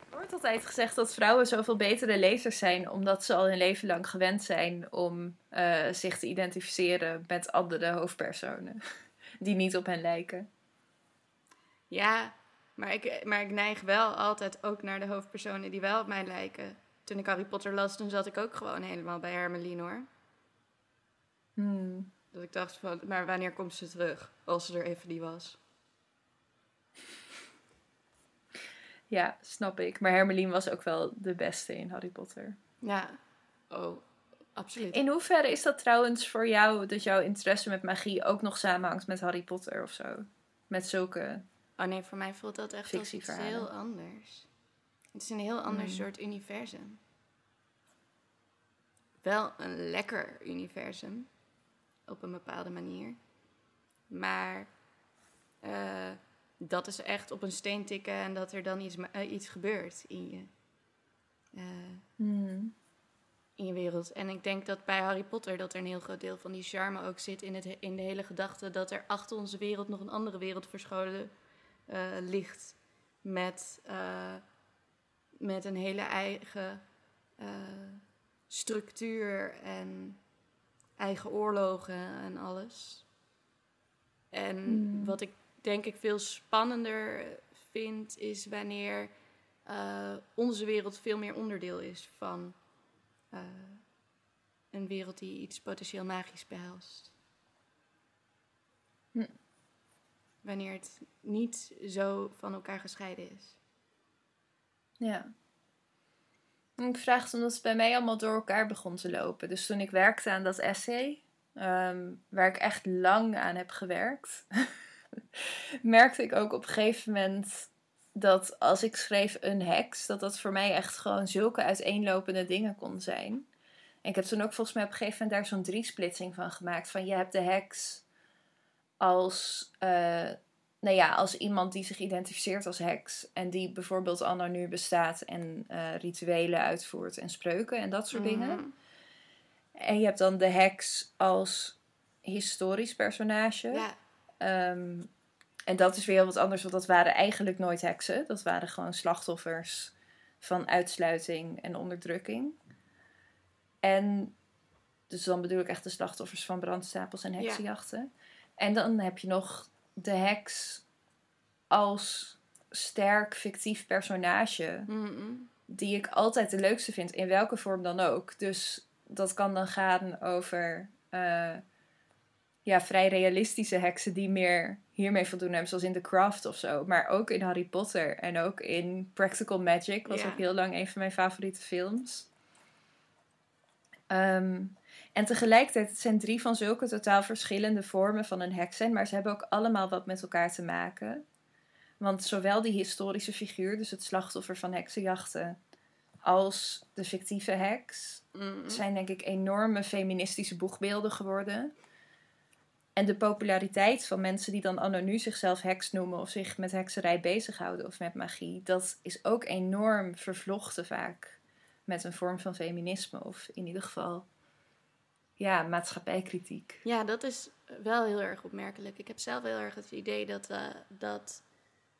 Er wordt altijd gezegd dat vrouwen zoveel betere lezers zijn, omdat ze al hun leven lang gewend zijn om eh, zich te identificeren met andere hoofdpersonen [LAUGHS] die niet op hen lijken. Ja, maar ik, maar ik neig wel altijd ook naar de hoofdpersonen die wel op mij lijken. Toen ik Harry Potter las, toen zat ik ook gewoon helemaal bij Hermeline hoor. Hmm. Dat ik dacht van, maar wanneer komt ze terug? Als ze er even die was. Ja, snap ik. Maar Hermeline was ook wel de beste in Harry Potter. Ja, oh, absoluut. In hoeverre is dat trouwens voor jou dat jouw interesse met magie ook nog samenhangt met Harry Potter of zo? Met zulke. Oh nee, voor mij voelt dat echt als iets heel anders. Het is een heel ander Hmm. soort universum. Wel een lekker universum. Op een bepaalde manier. Maar eh, dat is echt op een steen tikken en dat er dan iets, eh, iets gebeurt in je. eh, Hmm. in je wereld. En ik denk dat bij Harry Potter dat er een heel groot deel van die charme ook zit in, het, in de hele gedachte dat er achter onze wereld nog een andere wereld verscholen eh, ligt. Met, met een hele eigen structuur en eigen oorlogen en alles. En Hmm. wat ik denk ik veel spannender vind, is wanneer eh, onze wereld veel meer onderdeel is van eh, een wereld die iets potentieel magisch behelst. Hm. Wanneer het niet zo van elkaar gescheiden is. Ja. Ik vraag het omdat het bij mij allemaal door elkaar begon te lopen. Dus toen ik werkte aan dat essay, ehm, waar ik echt lang aan heb gewerkt, [LAUGHS] [LAUGHS] merkte ik ook op een gegeven moment dat als ik schreef een heks, dat dat voor mij echt gewoon zulke uiteenlopende dingen kon zijn. En ik heb toen ook volgens mij op een gegeven moment daar zo'n driesplitsing van gemaakt. Van je hebt de heks als eh, nou ja, als iemand die zich identificeert als heks en die bijvoorbeeld anno nu bestaat en eh, rituelen uitvoert en spreuken en dat soort dingen. Mhm. En je hebt dan de heks als historisch personage. Ja, Ehm, en dat is weer heel wat anders, want dat waren eigenlijk nooit heksen. Dat waren gewoon slachtoffers van uitsluiting en onderdrukking. En dus dan bedoel ik echt de slachtoffers van brandstapels en Ja. heksenjachten. En dan heb je nog de heks als sterk fictief personage die ik altijd de leukste vind, in welke vorm dan ook. Dus dat kan dan gaan over eh, ja, vrij realistische heksen die meer hiermee voldoen hebben, zoals in The Craft of zo. Maar ook in Harry Potter en ook in Practical Magic, was Ja. ook heel lang een van mijn favoriete films. Ehm, en tegelijkertijd, het zijn drie van zulke totaal verschillende vormen van een heks zijn, maar ze hebben ook allemaal wat met elkaar te maken. Want zowel die historische figuur, dus het slachtoffer van heksenjachten, als de fictieve heks, Mhm. zijn denk ik enorme feministische boegbeelden geworden. En de populariteit van mensen die dan nu zichzelf heks noemen of zich met hekserij bezighouden of met magie, dat is ook enorm vervlochten vaak met een vorm van feminisme of in ieder geval ja, maatschappijkritiek. Ja, dat is wel heel erg opmerkelijk. Ik heb zelf heel erg het idee dat, eh, dat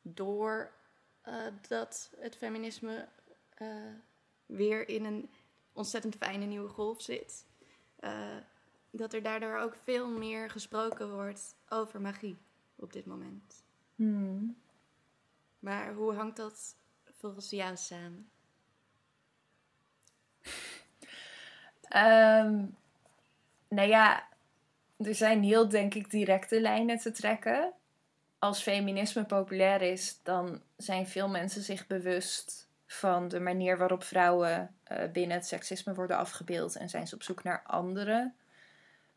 door eh, dat het feminisme eh, weer in een ontzettend fijne nieuwe golf zit, dat er daardoor ook veel meer gesproken wordt over magie op dit moment. Hmm. Maar hoe hangt dat volgens jou samen? Ehm, nou ja, er zijn heel, denk ik, directe lijnen te trekken. als feminisme populair is, dan zijn veel mensen zich bewust van de manier waarop vrouwen uh, binnen het seksisme worden afgebeeld en zijn ze op zoek naar andere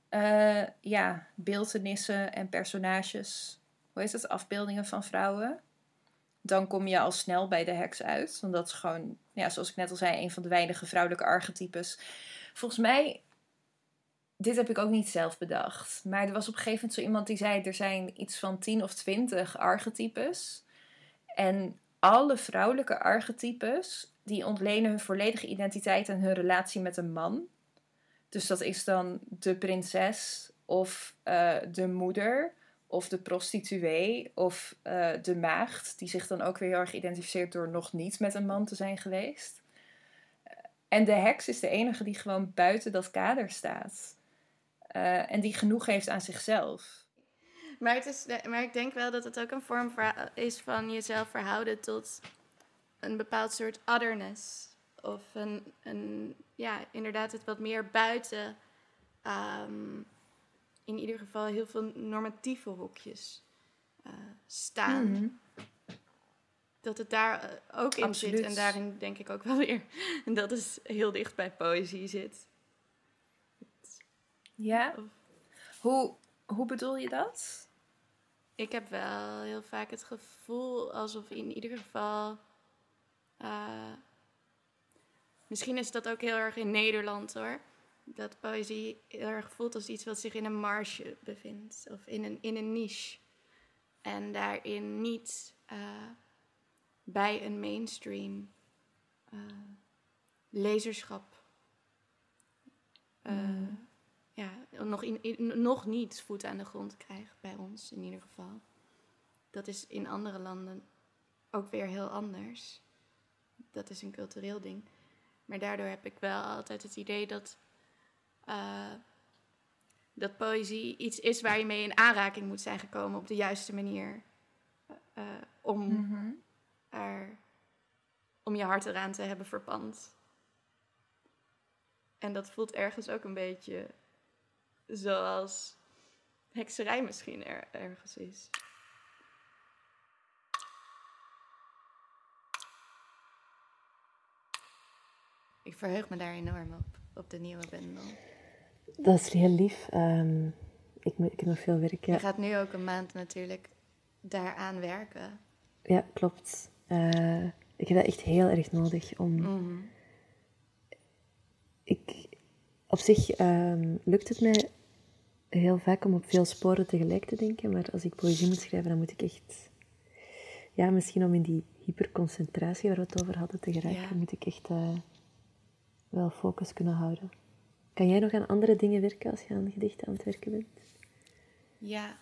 uh, ja, beeldenissen en personages. Hoe heet het? Afbeeldingen van vrouwen. Dan kom je al snel bij de heks uit. Want dat is gewoon, ja, zoals ik net al zei, een van de weinige vrouwelijke archetypes. Volgens mij dit heb ik ook niet zelf bedacht. Maar er was op een gegeven moment zo iemand die zei: er zijn iets van 10 of 20 archetypes. En alle vrouwelijke archetypes die ontlenen hun volledige identiteit en hun relatie met een man. Dus dat is dan de prinses of uh, de moeder of de prostituee of uh, de maagd, die zich dan ook weer heel erg identificeert door nog niet met een man te zijn geweest. En de heks is de enige die gewoon buiten dat kader staat. Uh, en die genoeg heeft aan zichzelf. Maar, het is, maar ik denk wel dat het ook een vorm is van jezelf verhouden tot een bepaald soort otherness. Of een, een ja, inderdaad het wat meer buiten, um, in ieder geval heel veel normatieve hokjes uh, staan. Mm -hmm. Dat het daar uh, ook in Absoluut. zit en daarin denk ik ook wel weer. En [LAUGHS] dat is heel dicht bij poëzie zit. Ja? Hoe, hoe bedoel je dat? Ik heb wel heel vaak het gevoel alsof in ieder geval. Uh, misschien is dat ook heel erg in Nederland hoor. Dat poëzie heel erg voelt als iets wat zich in een marge bevindt. Of in een, in een niche. En daarin niet uh, bij een mainstream uh, lezerschap. Mm ja, nog, in, nog niet voet aan de grond krijgt, bij ons in ieder geval. Dat is in andere landen ook weer heel anders. Dat is een cultureel ding. Maar daardoor heb ik wel altijd het idee dat, uh, dat poëzie iets is waar je mee in aanraking moet zijn gekomen op de juiste manier. Uh, om, mm er, om je hart eraan te hebben verpand. En dat voelt ergens ook een beetje zoals hekserij misschien er, ergens is. Ik verheug me daar enorm op, op de nieuwe bundel. Dat is heel lief. Um, ik, moet, ik heb nog veel werken. Je gaat nu ook een maand natuurlijk daaraan werken. Ja, klopt. Uh, ik heb dat echt heel erg nodig om... Mm. Ik, op zich um, lukt het mij heel vaak om op veel sporen tegelijk te denken, maar als ik poëzie moet schrijven, dan moet ik echt... Ja, misschien om in die hyperconcentratie waar we het over hadden te geraken, moet ik echt uh, wel focus kunnen houden. Kan jij nog aan andere dingen werken als je aan gedichten aan het werken bent? Ja,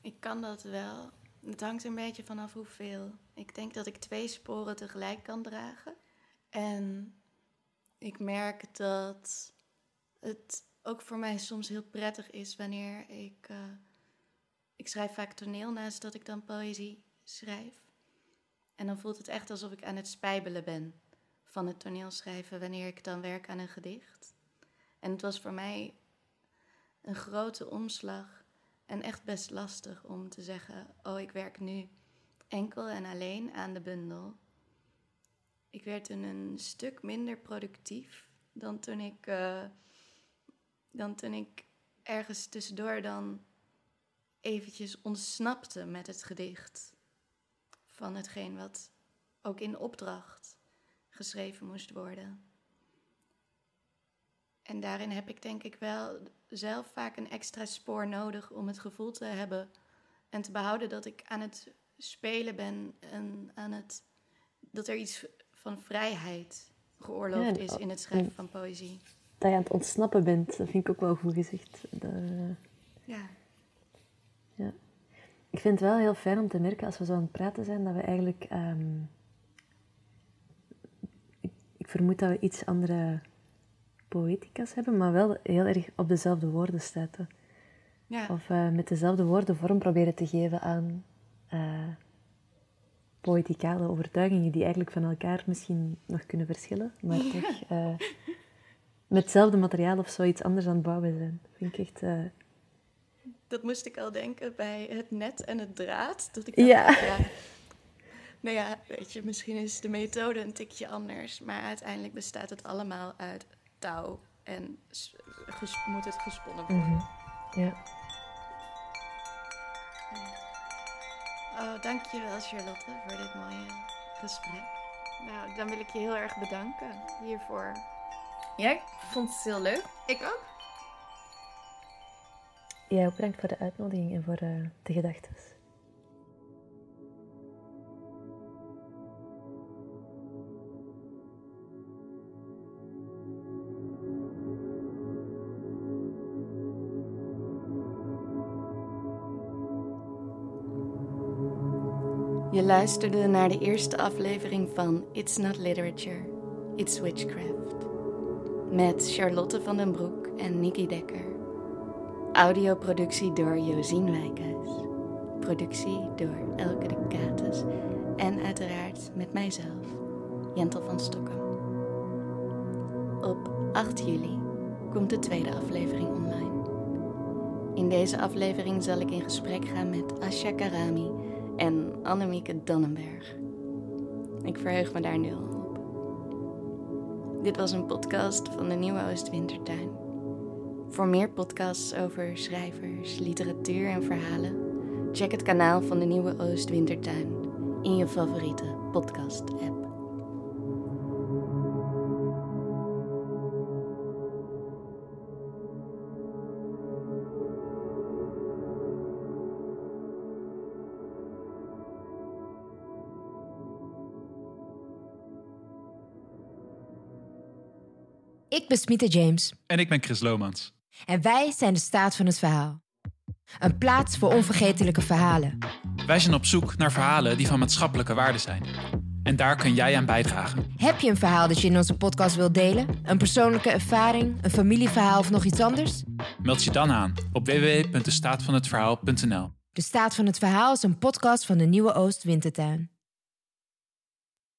ik kan dat wel. Het hangt een beetje vanaf hoeveel. Ik denk dat ik twee sporen tegelijk kan dragen. En ik merk dat het ook voor mij soms heel prettig is wanneer ik. Uh, ik schrijf vaak toneel naast dat ik dan poëzie schrijf. En dan voelt het echt alsof ik aan het spijbelen ben van het toneelschrijven wanneer ik dan werk aan een gedicht. En het was voor mij een grote omslag en echt best lastig om te zeggen: Oh, ik werk nu enkel en alleen aan de bundel. Ik werd toen een stuk minder productief dan toen ik. Uh, dan toen ik ergens tussendoor dan eventjes ontsnapte met het gedicht van hetgeen wat ook in opdracht geschreven moest worden. En daarin heb ik denk ik wel zelf vaak een extra spoor nodig om het gevoel te hebben en te behouden dat ik aan het spelen ben en aan het, dat er iets van vrijheid geoorloofd is in het schrijven van poëzie dat je aan het ontsnappen bent. Dat vind ik ook wel goed gezegd. Ja. ja. Ik vind het wel heel fijn om te merken als we zo aan het praten zijn, dat we eigenlijk... Ehm, ik, vermoed dat we iets andere poëtica's hebben, maar wel heel erg op dezelfde woorden staat. Ja. Of uh, met dezelfde woorden vorm proberen te geven aan uh, poëticale overtuigingen die eigenlijk van elkaar misschien nog kunnen verschillen, maar toch... Uh, met hetzelfde materiaal of zoiets anders aan het bouwen zijn. Dat vind ik echt dat moest ik al denken bij het net en het draad. Dat ik ja. Nou ja, weet je, misschien is de methode een tikje anders. Maar uiteindelijk bestaat het allemaal uit touw. En moet het gesponnen worden. Mhm. Ja. Oh, dankjewel Charlotte voor dit mooie gesprek. Nou, dan wil ik je heel erg bedanken hiervoor. Ja, ik vond het heel leuk. Ik ook. Jij ook bedankt voor de uitnodiging en voor eh, de gedachten. Luisterde naar de eerste aflevering van It's Not Literature, It's Witchcraft. Met Charlotte van den Broek en Nikki Dekker. Audioproductie door Josien Wijkhuis. Productie door Elke de Kates. En uiteraard met mijzelf, Jentel van Stokken. Op 8 juli komt de tweede aflevering online. In deze aflevering zal ik in gesprek gaan met Asha Karami en Annemieke Dannenberg. Ik verheug me daar nu al op. Dit was een podcast van de Nieuwe Oostwintertuin. Voor meer podcasts over schrijvers, literatuur en verhalen, check het kanaal van de Nieuwe Oostwintertuin in je favoriete podcast-app. Ik ben Smita James En ik ben Chris Lomans. en wij zijn de staat van het verhaal. Een plaats voor onvergetelijke verhalen. Wij zijn op zoek naar verhalen die van maatschappelijke waarde zijn. En daar kun jij aan bijdragen. Heb je een verhaal dat je in onze podcast wilt delen? Een persoonlijke ervaring, een familieverhaal of nog iets anders? Meld je dan aan op www.destaatvanhetverhaal.nl. De staat van het verhaal is een podcast van de Nieuwe Oost Wintertuin.